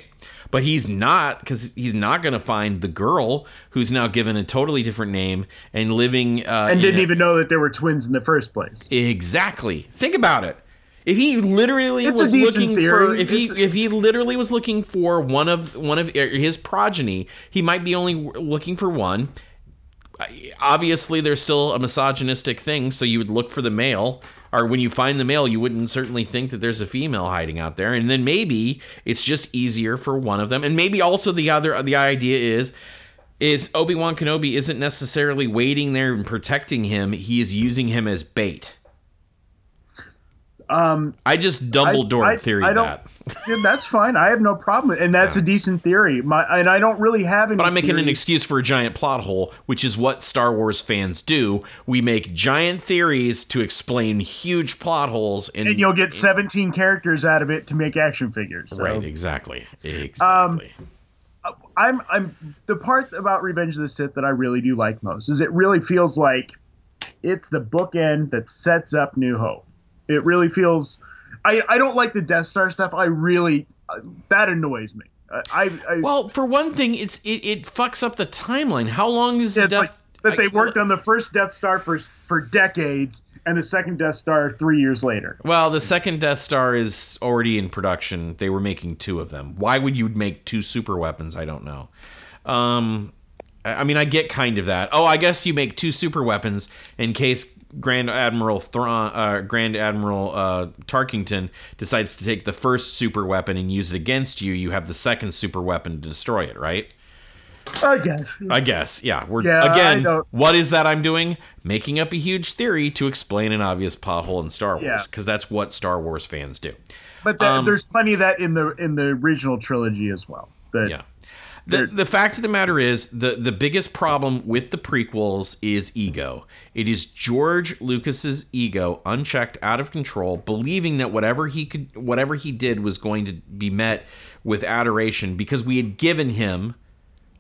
But he's not because he's not gonna find the girl who's now given a totally different name and living uh, and didn't a- even know that there were twins in the first place. Exactly. Think about it. If he literally It's was looking theory. for if he a- if he literally was looking for one of one of his progeny, he might be only looking for one. Obviously, there's still a misogynistic thing, so you would look for the male, or when you find the male, you wouldn't certainly think that there's a female hiding out there, and then maybe it's just easier for one of them, and maybe also the other the idea is is Obi Wan Kenobi isn't necessarily waiting there and protecting him; he is using him as bait. Um, I just Dumbledore I- I- theory I don't- that, yeah, that's fine. I have no problem, and that's a decent theory. My and I don't really have any. but I'm making an excuse for a giant plot hole, which is what Star Wars fans do. We make giant theories to explain huge plot holes, and, and you'll get 17 characters out of it to make action figures. So. right, exactly, exactly. I'm I'm the part about Revenge of the Sith that I really do like most is it really feels like it's the bookend that sets up New Hope. It really feels. I I don't like the Death Star stuff. I really uh, that annoys me. I I, I well, for one thing, it's it, it fucks up the timeline. How long is it's the like death? that they worked on the first Death Star for for decades and the second Death Star three years later. Well, the second Death Star is already in production. They were making two of them. Why would you make two super weapons? I don't know. Um, I mean, I get kind of that. Oh, I guess you make two super weapons in case Grand Admiral Thrawn, uh, Grand Admiral uh, Tarkington decides to take the first super weapon and use it against you. You have the second super weapon to destroy it, right? I guess. I guess. Yeah. We're Yeah, again. What is that I'm doing? Making up a huge theory to explain an obvious pothole in Star Wars because that's what Star Wars fans do. But that, Um, there's plenty of that in the in the original trilogy as well. That Yeah. The, the fact of the matter is the the biggest problem with the prequels is ego. It is George Lucas's ego unchecked out of control believing that whatever he could whatever he did was going to be met with adoration because we had given him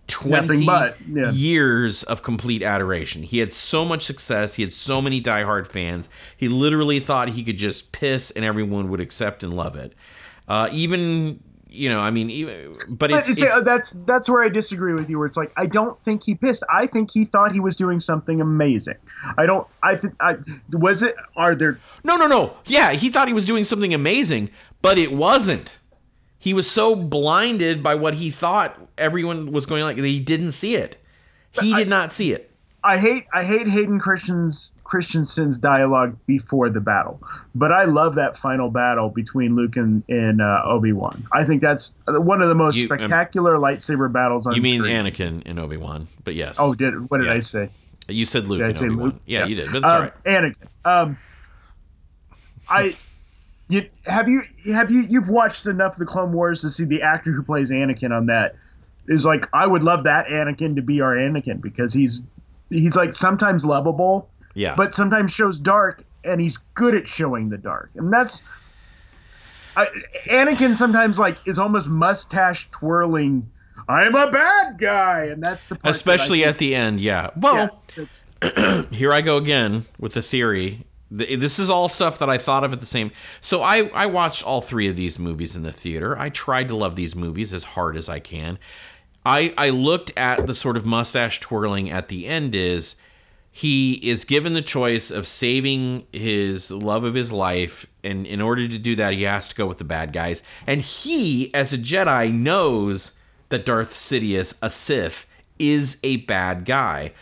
20 but, yeah. years of complete adoration. He had so much success, he had so many diehard fans. He literally thought he could just piss and everyone would accept and love it. Uh, even you know, I mean, even, but But it's, it's- that's that's where I disagree with you. Where it's like I don't think he pissed. I think he thought he was doing something amazing. I don't. I think. I was it. Are there? No, no, no. Yeah, he thought he was doing something amazing, but it wasn't. He was so blinded by what he thought everyone was going like that he didn't see it. He did not see it. I hate. I hate Hayden Christian's Christensen's dialogue before the battle, but I love that final battle between Luke and, and uh, Obi Wan. I think that's one of the most You- um, spectacular lightsaber battles on You mean screen. Anakin and Obi Wan, but yes. Oh, did what did Yeah. I say? you said Luke Did I and say Obi Wan. Luke? Yeah, you did, but it's um, right. Anakin. Um, I, you have you have you you've watched enough of the Clone Wars to see the actor who plays Anakin on that is like I would love that Anakin to be our Anakin because he's he's like sometimes lovable, Yeah, but sometimes shows dark and he's good at showing the dark, and that's I, Anakin sometimes like is almost mustache twirling. I'm a bad guy, and that's the that Especially think- at the end, yeah. Well, Yes, here I go again with the theory. This is all stuff that I thought of at the same. So I I watched all three of these movies in the theater. I tried to love these movies as hard as I can. I I looked at the sort of mustache twirling at the end is he is given the choice of saving his love of his life and in order to do that he has to go with the bad guys. And he as a jedi knows that darth sidious a sith is a bad guy.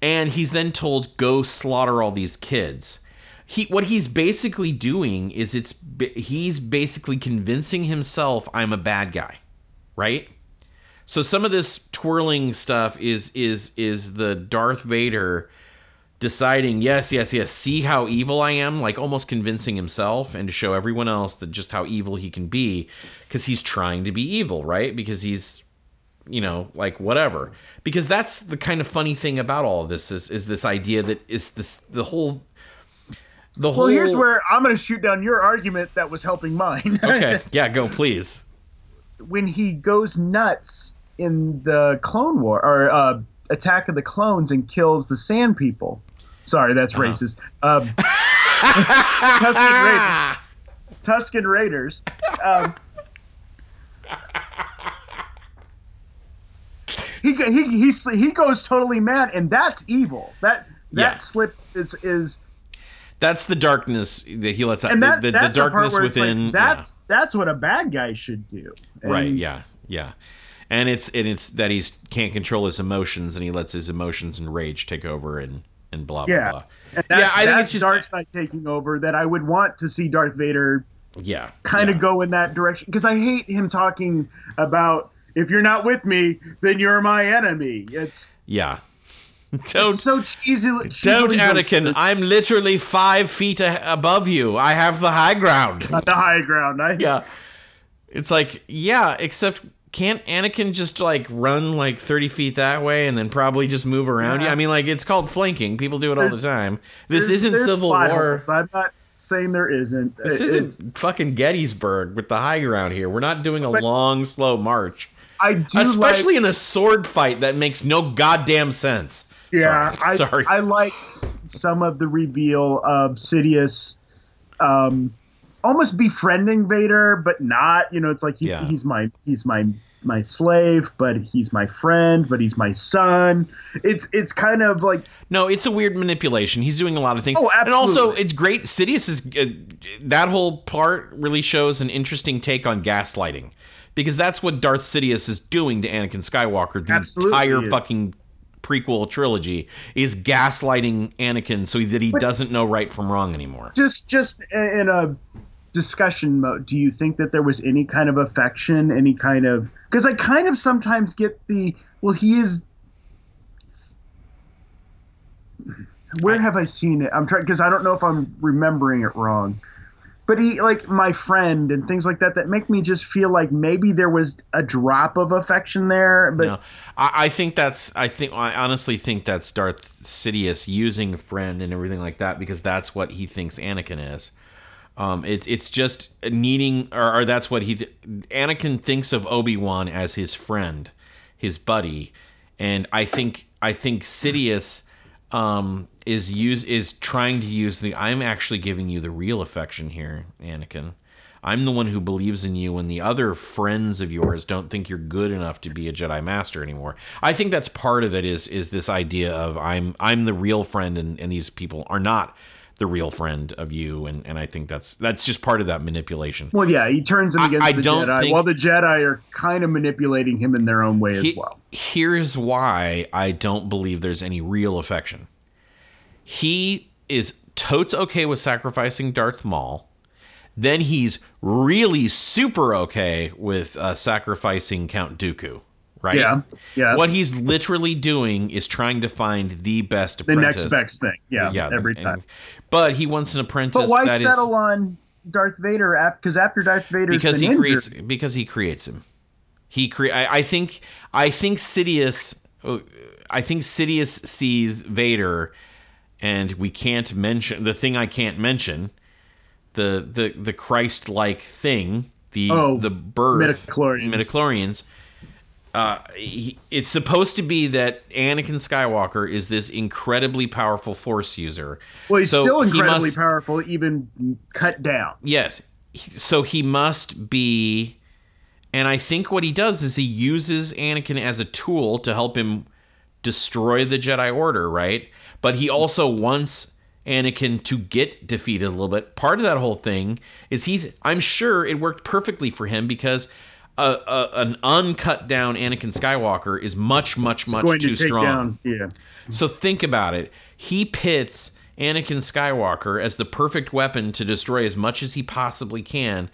And he's then told go slaughter all these kids. He what he's basically doing is it's he's basically convincing himself i'm a bad guy. Right so some of this twirling stuff is is is the Darth Vader deciding, yes, yes, yes, see how evil I am, like almost convincing himself and to show everyone else that just how evil he can be because he's trying to be evil, right? Because he's you know, like whatever. Because that's the kind of funny thing about all of this is is this idea that is this the whole the whole well, here's where I'm going to shoot down your argument that was helping mine. Okay, yeah, go please. when he goes nuts in the Clone War or uh, Attack of the Clones and kills the Sand People. Sorry, that's Uh-huh. racist. Um, Tusken Raiders. Tusken Raiders. Um, he, he, he, he goes totally mad, and that's evil. That that Yeah. slip is is That's the darkness that he lets out. and that the, the, the that's darkness it's like, within. yeah. that's that's what a bad guy should do. right yeah yeah and it's and it's that he can't control his emotions and he lets his emotions and rage take over and and blah blah Yeah. blah And that's, yeah i think it's just dark side taking over that I would want to see Darth Vader yeah kind of yeah. go in that direction because I hate him talking about if you're not with me, then you're my enemy. It's, yeah don't it's so cheesy. don't anakin i'm literally five feet a- above you i have the high ground the high ground. I, yeah it's like yeah except can't anakin just like run like 30 feet that way and then probably just move around Yeah. i mean like it's called flanking people do it all the time this There's- isn't there's civil war holes. I'm not saying there isn't. This isn't fucking Gettysburg with the high ground here. We're not doing a long, slow march. I do Especially like, in a sword fight that makes no goddamn sense. Yeah, Sorry. I, Sorry. I like some of the reveal of Sidious um, almost befriending Vader, but not. You know, it's like he, Yeah. he's my he's my my slave, but he's my friend, but he's my son. It's it's kind of like no, it's a weird manipulation. He's doing a lot of things. Oh, absolutely. And also, it's great. Sidious is uh, that whole part really shows an interesting take on gaslighting. Because that's what Darth Sidious is doing to Anakin Skywalker the Absolutely entire fucking prequel trilogy is gaslighting Anakin so that he doesn't know right from wrong anymore. just just in a discussion mode. Do you think that there was any kind of affection, any kind of because I kind of sometimes get the well, he is. Where have I seen it? I'm trying because I don't know if I'm remembering it wrong. But he like my friend and things like that that make me just feel like maybe there was a drop of affection there. But No, I, I think that's. I think I honestly think that's Darth Sidious using friend and everything like that because that's what he thinks Anakin is. Um, it's it's just needing, or, or that's what he. Anakin thinks of Obi Wan as his friend, his buddy, and I think I think Sidious um, is use is trying to use the. I'm actually giving you the real affection here, Anakin. I'm the one who believes in you when the other friends of yours don't think you're good enough to be a Jedi Master anymore. I think that's part of it is is this idea of I'm I'm the real friend and, and these people are not the real friend of you and, and I think that's that's just part of that manipulation. well, yeah, he turns him against I the don't Jedi, think- while the Jedi are kind of manipulating him in their own way He- as well. Here's why I don't believe there's any real affection. He is totes okay with sacrificing Darth Maul. Then he's really super okay with uh, sacrificing Count Dooku, right? Yeah, yeah. What he's literally doing is trying to find the best the apprentice. next best thing. Yeah, yeah, every and- time. But he wants an apprentice But why that is settle on Darth Vader? Because after Darth Vader's because he injured, creates because he creates him. He cre- I, I think I think Sidious uh, I think Sidious sees Vader and we can't mention the thing I can't mention the the the Christ-like thing, the Oh, the birth midichlorians. midichlorians, uh, he, it's supposed to be that Anakin Skywalker is this incredibly powerful Force user. Well, he's So still he incredibly must- powerful, even cut down. Yes. So he must be. And I think what he does is he uses Anakin as a tool to help him destroy the Jedi Order, right? But he also wants Anakin to get defeated a little bit. Part of that whole thing is he's. I'm sure it worked perfectly for him because. A, a, an uncut down Anakin Skywalker is much, much, much Going too to take strong. down. Yeah. So think about it. He pits Anakin Skywalker as the perfect weapon to destroy as much as he possibly can,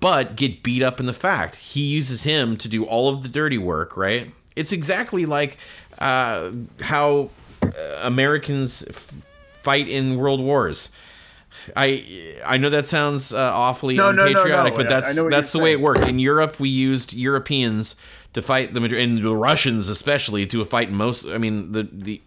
but get beat up in the fact. He uses him to do all of the dirty work, right? It's exactly like uh, how uh, Americans f- fight in world wars. I I know that sounds uh, awfully No, no, no, unpatriotic, no. but that's that's the you're way it worked. In Europe, we used Europeans to fight the and the Russians especially to fight most. I mean the the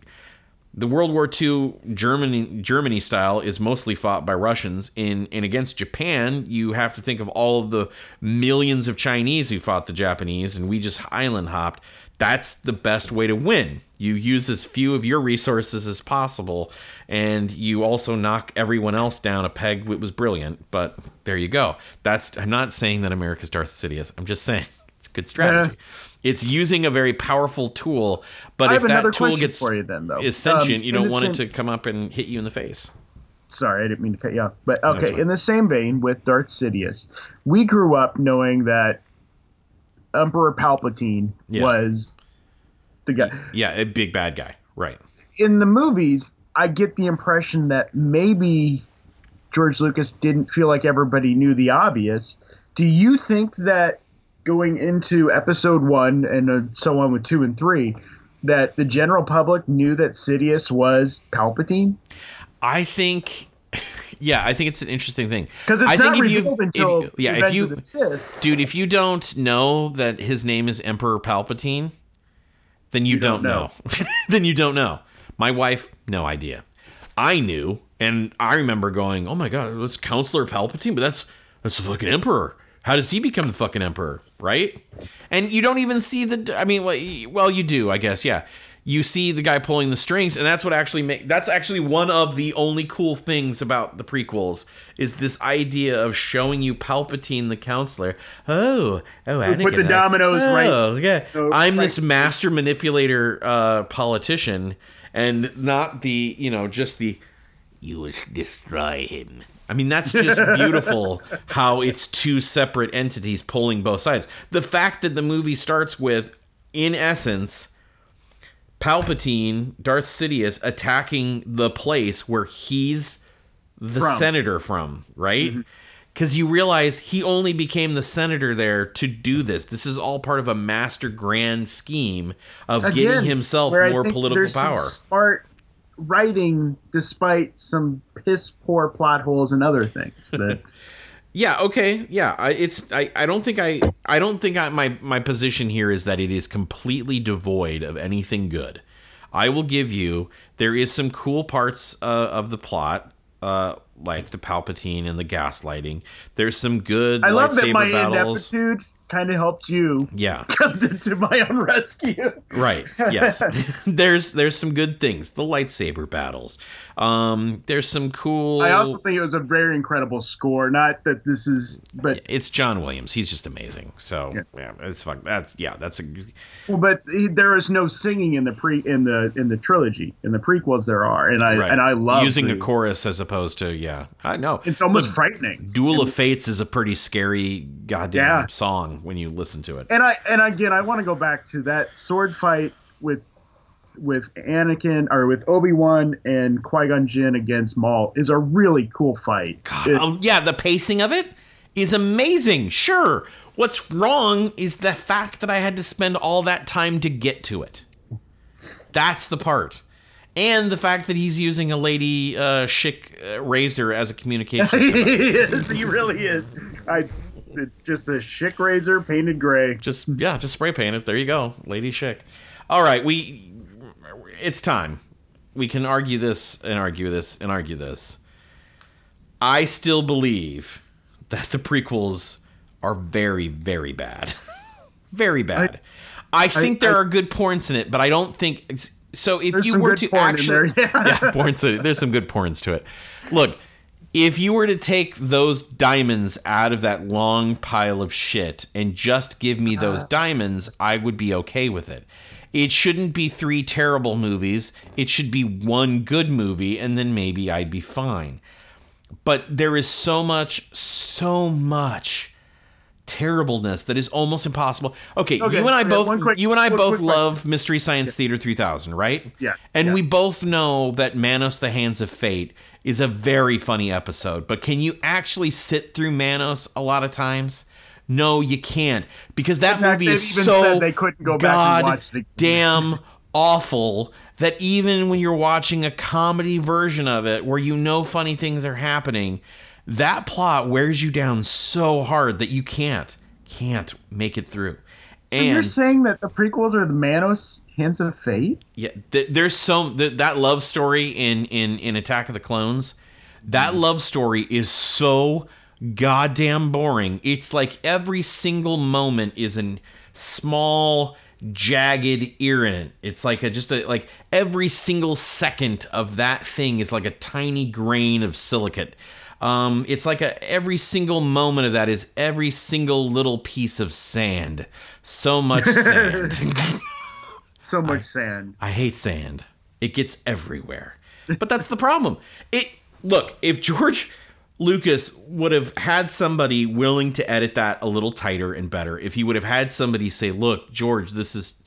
the World War II Germany Germany style is mostly fought by Russians. In and against Japan, you have to think of all of the millions of Chinese who fought the Japanese, and we just island hopped. That's the best way to win. You use as few of your resources as possible, and you also knock everyone else down a peg. It was brilliant, but there you go. That's I'm not saying that America's Darth Sidious. I'm just saying it's good strategy. It's using a very powerful tool, but I if that tool gets for you then, though. is sentient, Um, you don't want it to come up and hit you in the face. Sorry, I didn't mean to cut you off. But okay, fine. in the same vein with Darth Sidious, we grew up knowing that Emperor Palpatine Yeah. was the guy. Yeah, a big bad guy, right? In the movies, I get the impression that maybe George Lucas didn't feel like everybody knew the obvious. Do you think that going into episode one and uh, so on with two and three, that the general public knew that Sidious was Palpatine? I think, yeah, I think it's an interesting thing Because it's I not think if you- revealed if until you- yeah, if you- of the Sith. dude. If you don't know that his name is Emperor Palpatine, then you, don't, don't know. then you don't know. My wife, no idea. I knew, and I remember going, "Oh my god, it's Counselor Palpatine," but that's that's the fucking Emperor. How does he become the fucking Emperor, right? And you don't even see the. I mean, well, you do, I guess. Yeah, you see the guy pulling the strings, and that's what actually make. That's actually one of the only cool things about the prequels is this idea of showing you Palpatine, the Counselor. Oh, oh, put the uh, dominoes right- Oh, yeah. I'm this master manipulator uh, politician, and not the you know just the you would destroy him. I mean, that's just beautiful how it's two separate entities pulling both sides. The fact that the movie starts with, in essence, Palpatine, Darth Sidious attacking the place where he's the From. senator from, right? Mm-hmm. Because you realize he only became the senator there to do this. This is all part of a master grand scheme of Again, getting himself more political power. smart writing, despite some piss poor plot holes and other things. That Yeah. Okay. Yeah. I, it's. I. I don't think I. I don't think I. My. My position here is that it is completely devoid of anything good. I will give you. There is some cool parts uh, of the plot, uh, like the Palpatine and the gaslighting. There's some good I love that my battles. ineptitude kind of helped you Yeah. come to, to my own rescue. Right. Yes. there's there's some good things. The lightsaber battles. Um. There's some cool. I also think it was a very incredible score. Not that this is, but It's John Williams. He's just amazing. So Yeah. yeah, it's fun. That's yeah. That's a well, but he, there is no singing in the pre in the in the trilogy. In the prequels, there are, and I Right. and I love using the, a chorus as opposed to yeah. I know It's almost Look, frightening. Duel of Fates is a pretty scary goddamn Yeah. song when you listen to it. and I and again I want to go back to that sword fight with with Anakin or with Obi Wan and Qui Gon Jinn against Maul is a really cool fight. God, It- um, yeah, the pacing of it is amazing. Sure. What's wrong is the fact that I had to spend all that time to get to it. That's the part. And the fact that he's using a lady uh, Schick uh, razor as a communication he is. He really is. I. It's just a Schick razor painted gray. just yeah, just spray paint it. There you go, lady Schick. All right, we it's time. We can argue this and argue this and argue this. I still believe that the prequels are very, very bad. very bad. I, think there I- are good points in it, but I don't think. So if you were to actually, yeah. yeah, porn. So there's some good porns to it. Look, if you were to take those diamonds out of that long pile of shit and just give me Uh-huh. those diamonds, I would be okay with it. It shouldn't be three terrible movies. It should be one good movie, and then maybe I'd be fine. But there is so much, so much terribleness that is almost impossible. Okay, Okay, you and I both quick- you and I both question. love Mystery Science Theater 3000, right? Yes, And we both know that Manos the Hands of Fate is a very funny episode, but can you actually sit through Manos a lot of times? No, you can't because that fact, movie is so they couldn't go back and watch damn awful that even when you're watching a comedy version of it where you know funny things are happening, that plot wears you down so hard that you can't can't make it through. So you're saying that the prequels are the Manos Hands of Fate? yeah, th- there's so th- that love story in in in Attack of the Clones. That mm-hmm. love story is so goddamn boring. It's like every single moment is a small jagged irritant. It's like a just a like every single second of that thing is like a tiny grain of silicate. Um, it's like a every single moment of that is every single little piece of sand. So much sand. So much sand. I hate sand. It gets everywhere. But that's the problem. It look, if George Lucas would have had somebody willing to edit that a little tighter and better, if he would have had somebody say, "Look, George, this is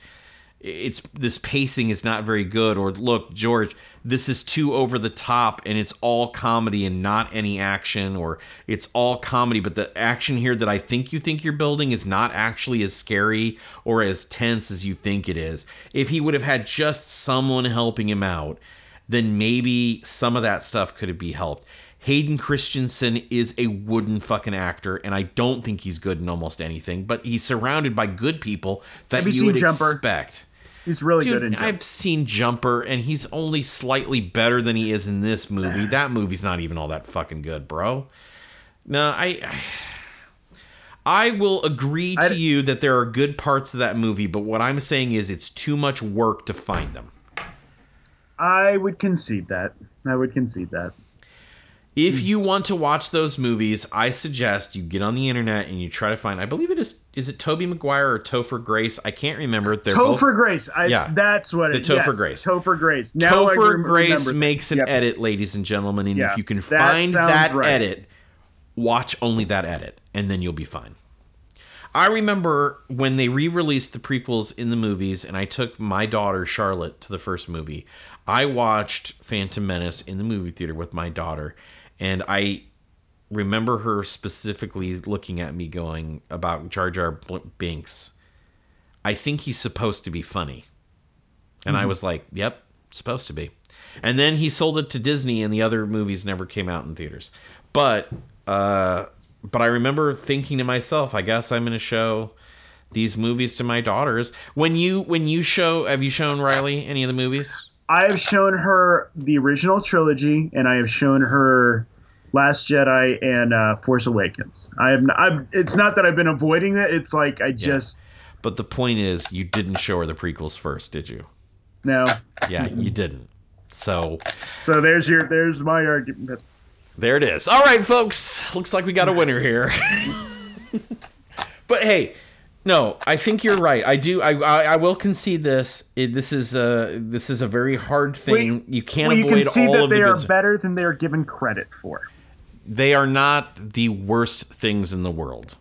it's this pacing is not very good," or "Look, George, this is too over the top and it's all comedy and not any action," or "It's all comedy, but the action here that I think you think you're building is not actually as scary or as tense as you think it is." If he would have had just someone helping him out, then maybe some of that stuff could have be helped. Hayden Christensen is a wooden fucking actor, and I don't think he's good in almost anything, but he's surrounded by good people that Have you you would Jumper? expect. He's really good in Dude, I've seen Jumper, and he's only slightly better than he is in this movie. that movie's not even all that fucking good, bro. No, I. I will agree to I- you that there are good parts of that movie, but what I'm saying is it's too much work to find them. I would concede that. I would concede that. If you want to watch those movies, I suggest you get on the internet and you try to find. I believe it is. Is it Tobey Maguire or Topher Grace? I can't remember. They're both. Topher Grace. I, Yeah. That's what The it Topher yes, Grace. Topher Grace. Now I Topher Grace makes an Yep. edit, ladies and gentlemen, and Yeah, if you can that find that right. edit, watch only that edit, and then you'll be fine. I remember when they re-released the prequels in the movies, and I took my daughter Charlotte to the first movie. I watched Phantom Menace in the movie theater with my daughter, and I remember her specifically looking at me going about Jar Jar Binks. I think he's supposed to be funny. And I was like, yep, supposed to be. And then he sold it to Disney and the other movies never came out in theaters. But uh but I remember thinking to myself, I guess I'm going to show these movies to my daughters. When you when you show have you shown Riley any of the movies? I have shown her the original trilogy, and I have shown her Last Jedi and uh, Force Awakens. I have. Not, I've, it's not that I've been avoiding it. It's like I just But the point is you didn't show her the prequels first, did you? no. Yeah, you didn't. So So there's your there's my argument. There it is. All right, folks. Looks like we got a winner here. but hey, no, I think you're right. I do. I I, I will concede this. It, this is a this is a very hard thing. you can't Well, you avoid can see all that of the they are good. better than they are given credit for. they are not the worst things in the world.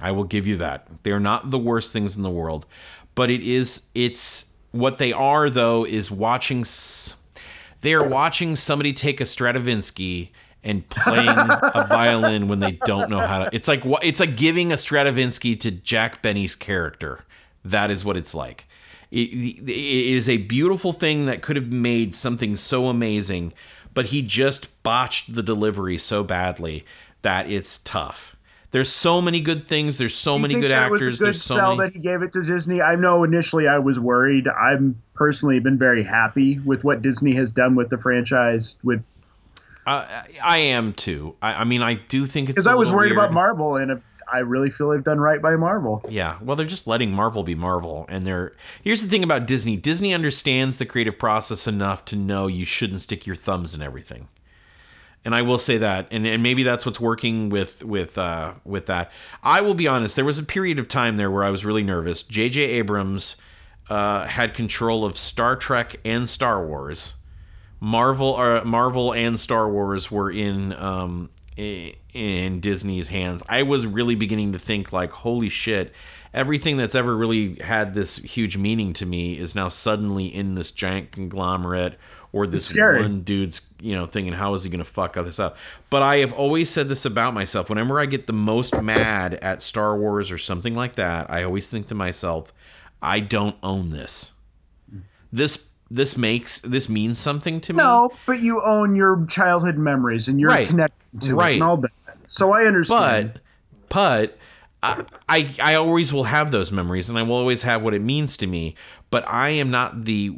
I will give you that. They are not the worst things in the world, but it is it's what they are though is watching s- they are watching somebody take a Stradivinsky and playing a violin when they don't know how to. It's like it's like giving a Stradivinsky to Jack Benny's character. That is what it's like. It, it is a beautiful thing that could have made something so amazing, but he just botched the delivery so badly that it's tough. There's so many good things. There's so many good that was a good There's so sell many. that he gave it to Disney. I know initially I was worried. I'm personally been very happy with what Disney has done with the franchise. With Uh, I am too. I, I mean, I do think it's Because I was worried weird. about Marvel, and I really feel they've done right by Marvel. Yeah, well, they're just letting Marvel be Marvel, and they're. Here's the thing about Disney: Disney understands the creative process enough to know you shouldn't stick your thumbs in everything. And I will say that, and, and maybe that's what's working with with uh, with that. I will be honest. There was a period of time there where I was really nervous. J.J. Abrams uh, had control of Star Trek and Star Wars. Marvel, uh, Marvel and Star Wars were in um, in Disney's hands. I was really beginning to think like, holy shit, everything that's ever really had this huge meaning to me is now suddenly in this giant conglomerate or this one dude's you know thing. And how is he going to fuck this up? But I have always said this about myself. Whenever I get the most mad at Star Wars or something like that, I always think to myself, I don't own this. This this makes this means something to me. No, but you own your childhood memories and you're Right. connected to Right. it and all that. So I understand. but but I, I I always will have those memories and I will always have what it means to me but I am not the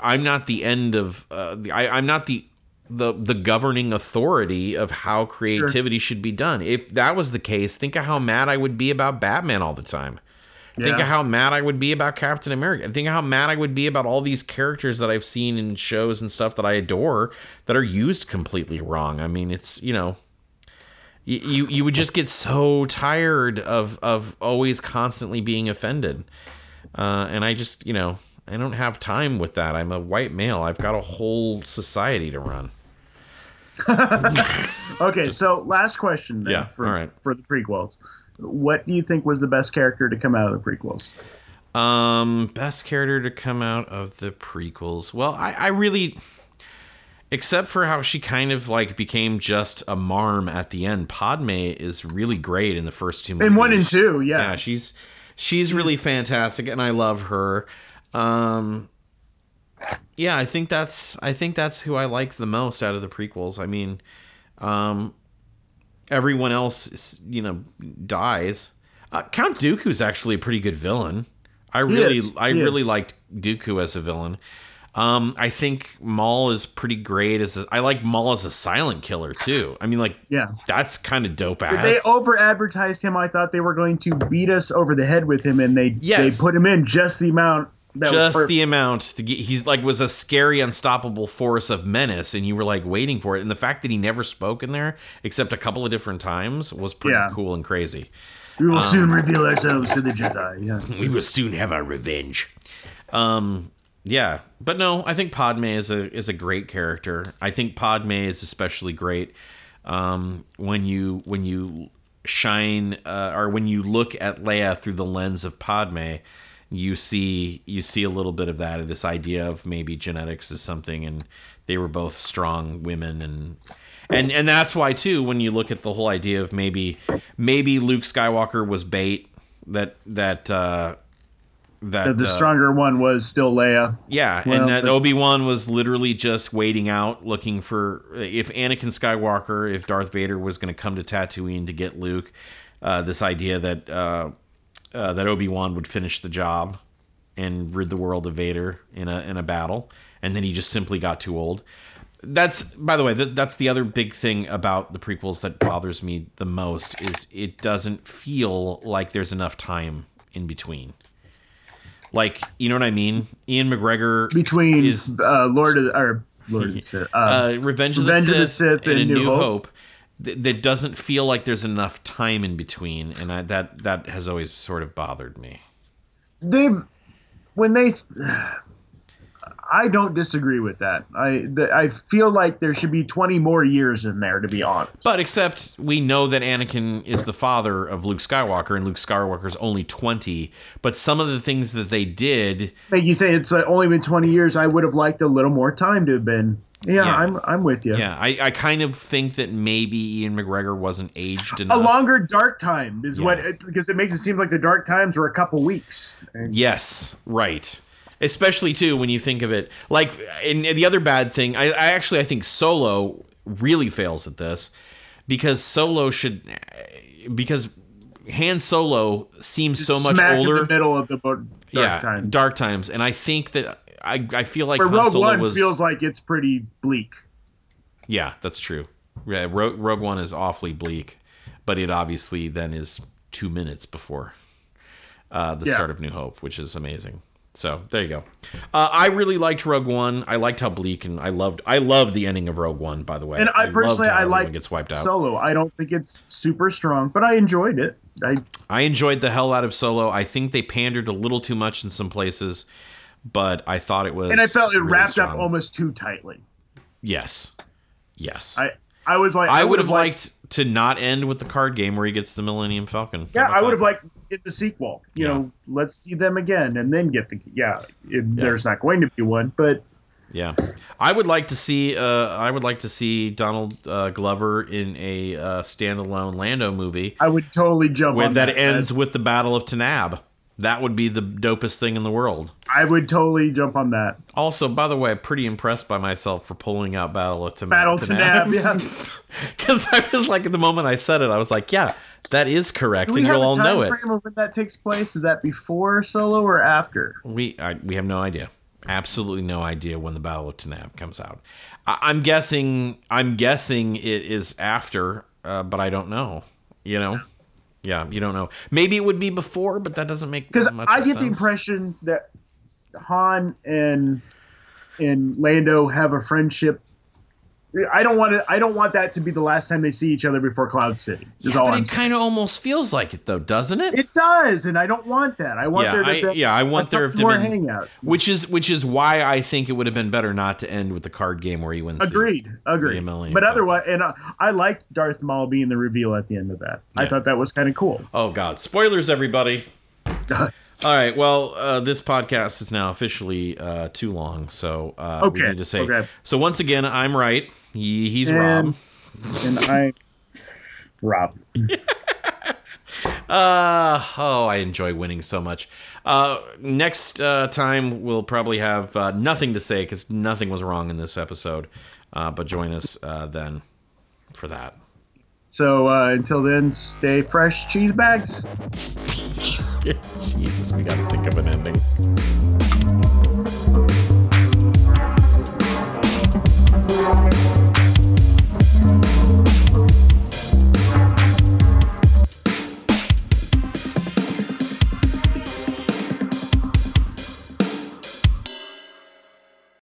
I'm not the end of uh, the, I, I'm not the the the governing authority of how creativity should be done if that was the case think of how mad I would be about Batman all the time think of how mad I would be about Captain America. Think of how mad I would be about all these characters that I've seen in shows and stuff that I adore that are used completely wrong. I mean it's you know you, you you would just get so tired of of always constantly being offended. Uh, and i just you know i don't have time with that. I'm a white male. I've got a whole society to run. Okay, so last question then Yeah, for, right. for the prequels. What do you think was the best character to come out of the prequels? um best character to come out of the prequels well i i really except for how she kind of like became just a marm at the end padme is really great in the first two movies In one and two, yeah. yeah she's she's really fantastic and i love her um yeah i think that's i think that's who i like the most out of the prequels i mean um everyone else you know dies uh, count dooku's actually a pretty good villain i really is, i is. really liked dooku as a villain um, I think Maul is pretty great as a, I like Maul as a silent killer too. I mean, like, Yeah. that's kind of dope ass. They over advertised him. I thought they were going to beat us over the head with him, and they Yes. they put him in just the amount that just the amount to get, he's like was a scary unstoppable force of menace and you were like waiting for it and the fact that he never spoke in there except a couple of different times was pretty Yeah. cool and crazy We will Um, soon reveal ourselves to the Jedi. Yeah. we will soon have our revenge um yeah but no i think padme is a is a great character i think padme is especially great um when you when you shine uh, or when you look at leia through the lens of padme you see you see a little bit of that of this idea of maybe genetics is something and they were both strong women and and and that's why too when you look at the whole idea of maybe maybe luke skywalker was bait that that uh that The uh, stronger one was still Leia. yeah, Well, and that but- Obi Wan was literally just waiting out, looking for if Anakin Skywalker, if Darth Vader was going to come to Tatooine to get Luke. Uh, this idea that uh, uh, that Obi Wan would finish the job and rid the world of Vader in a in a battle, and then he just simply got too old. That's by the way, that, that's the other big thing about the prequels that bothers me the most is it doesn't feel like there's enough time in between. Like, you know what I mean? Ian McGregor between is uh, Lord of the, or Lord of the Sith, uh, uh, Revenge, of the, Revenge Sith of the Sith and, and New Hope, Hope. Th- that doesn't feel like there's enough time in between, and I, that that has always sort of bothered me. they've when they I don't disagree with that. I th- I feel like there should be 20 more years in there to be honest. But except we know that Anakin is the father of Luke Skywalker, and Luke Skywalker's only twenty. But some of the things that they did, Like you say it's uh, only been 20 years, I would have liked a little more time to have been. Yeah, Yeah. I'm I'm with you. yeah, I, I kind of think that maybe Ian McGregor wasn't aged enough. A longer dark time is Yeah. what it, because it makes it seem like the dark times were a couple weeks. And Yes, right. Especially too when you think of it like and the other bad thing, I, I actually I think Solo really fails at this because Solo should because Han Solo seems so much older. in the middle of the bo- dark yeah, time. dark times, and I think that I I feel like Han Rogue One was feels like it's pretty bleak. Yeah, that's true. Yeah, Rogue, Rogue One is awfully bleak, but it obviously then is two minutes before uh, the Yeah. start of New Hope, which is amazing. So there you go. Uh, I really liked Rogue One. I liked how bleak, and I loved. I loved the ending of Rogue One. By the way, And I, loved personally, I like gets wiped out. Solo. I don't think it's super strong, but I enjoyed it. I I enjoyed the hell out of Solo. I think they pandered a little too much in some places, but I thought it was. and I felt it really wrapped up almost too tightly. Yes, yes. I I was like, I would have would've liked to not end with the card game where he gets the Millennium Falcon. Yeah, I would have liked get the sequel. You Yeah. know, let's see them again and then get the yeah. If There's not going to be one, but Yeah, I would like to see. Uh, I would like to see Donald uh, Glover in a uh, standalone Lando movie I would totally jump where on that, that. ends with the Battle of Tanab. That would be the dopest thing in the world. I would totally jump on that. Also, by the way, I'm pretty impressed by myself for pulling out Battle of Taanab. Battle to Nab. Yeah. Because I was like, at the moment I said it, I was like, yeah, that is correct, and you'll all know it. frame of when that takes place? Is that before Solo or after? We I, we have no idea. Absolutely no idea when the Battle of Taanab comes out. I, I'm guessing. I'm guessing it is after, uh, but I don't know. You know. Yeah, Mm-hmm. you don't know. Maybe it would be before, but that doesn't make Because I get the impression that Han and and Lando have a friendship. I don't want to. I don't want that to be the last time they see each other before Cloud City. Is Yeah, all but I'm it kind of almost feels like it, though, doesn't it? It does, and I don't want that. I want Yeah, there to I- be yeah, I want there to more been- hangouts. which is which is why I think it would have been better not to end with the card game where he wins. the- Agreed, agreed. Millennium But otherwise, and uh, I, I liked Darth Maul being the reveal at the end of that. I thought that was kind of cool. Oh God! Spoilers, everybody. All right. Well, uh, this podcast is now officially uh, too long, so uh, Okay, we need to say. okay. So once again, I'm right. He, he's And- Rob. and I, Rob. Uh, oh, I enjoy winning so much. Uh, next uh, time we'll probably have uh, nothing to say because nothing was wrong in this episode. Uh, but join us uh, then for that. So uh, until then, stay fresh, cheese bags. Jesus, we got to think of an ending.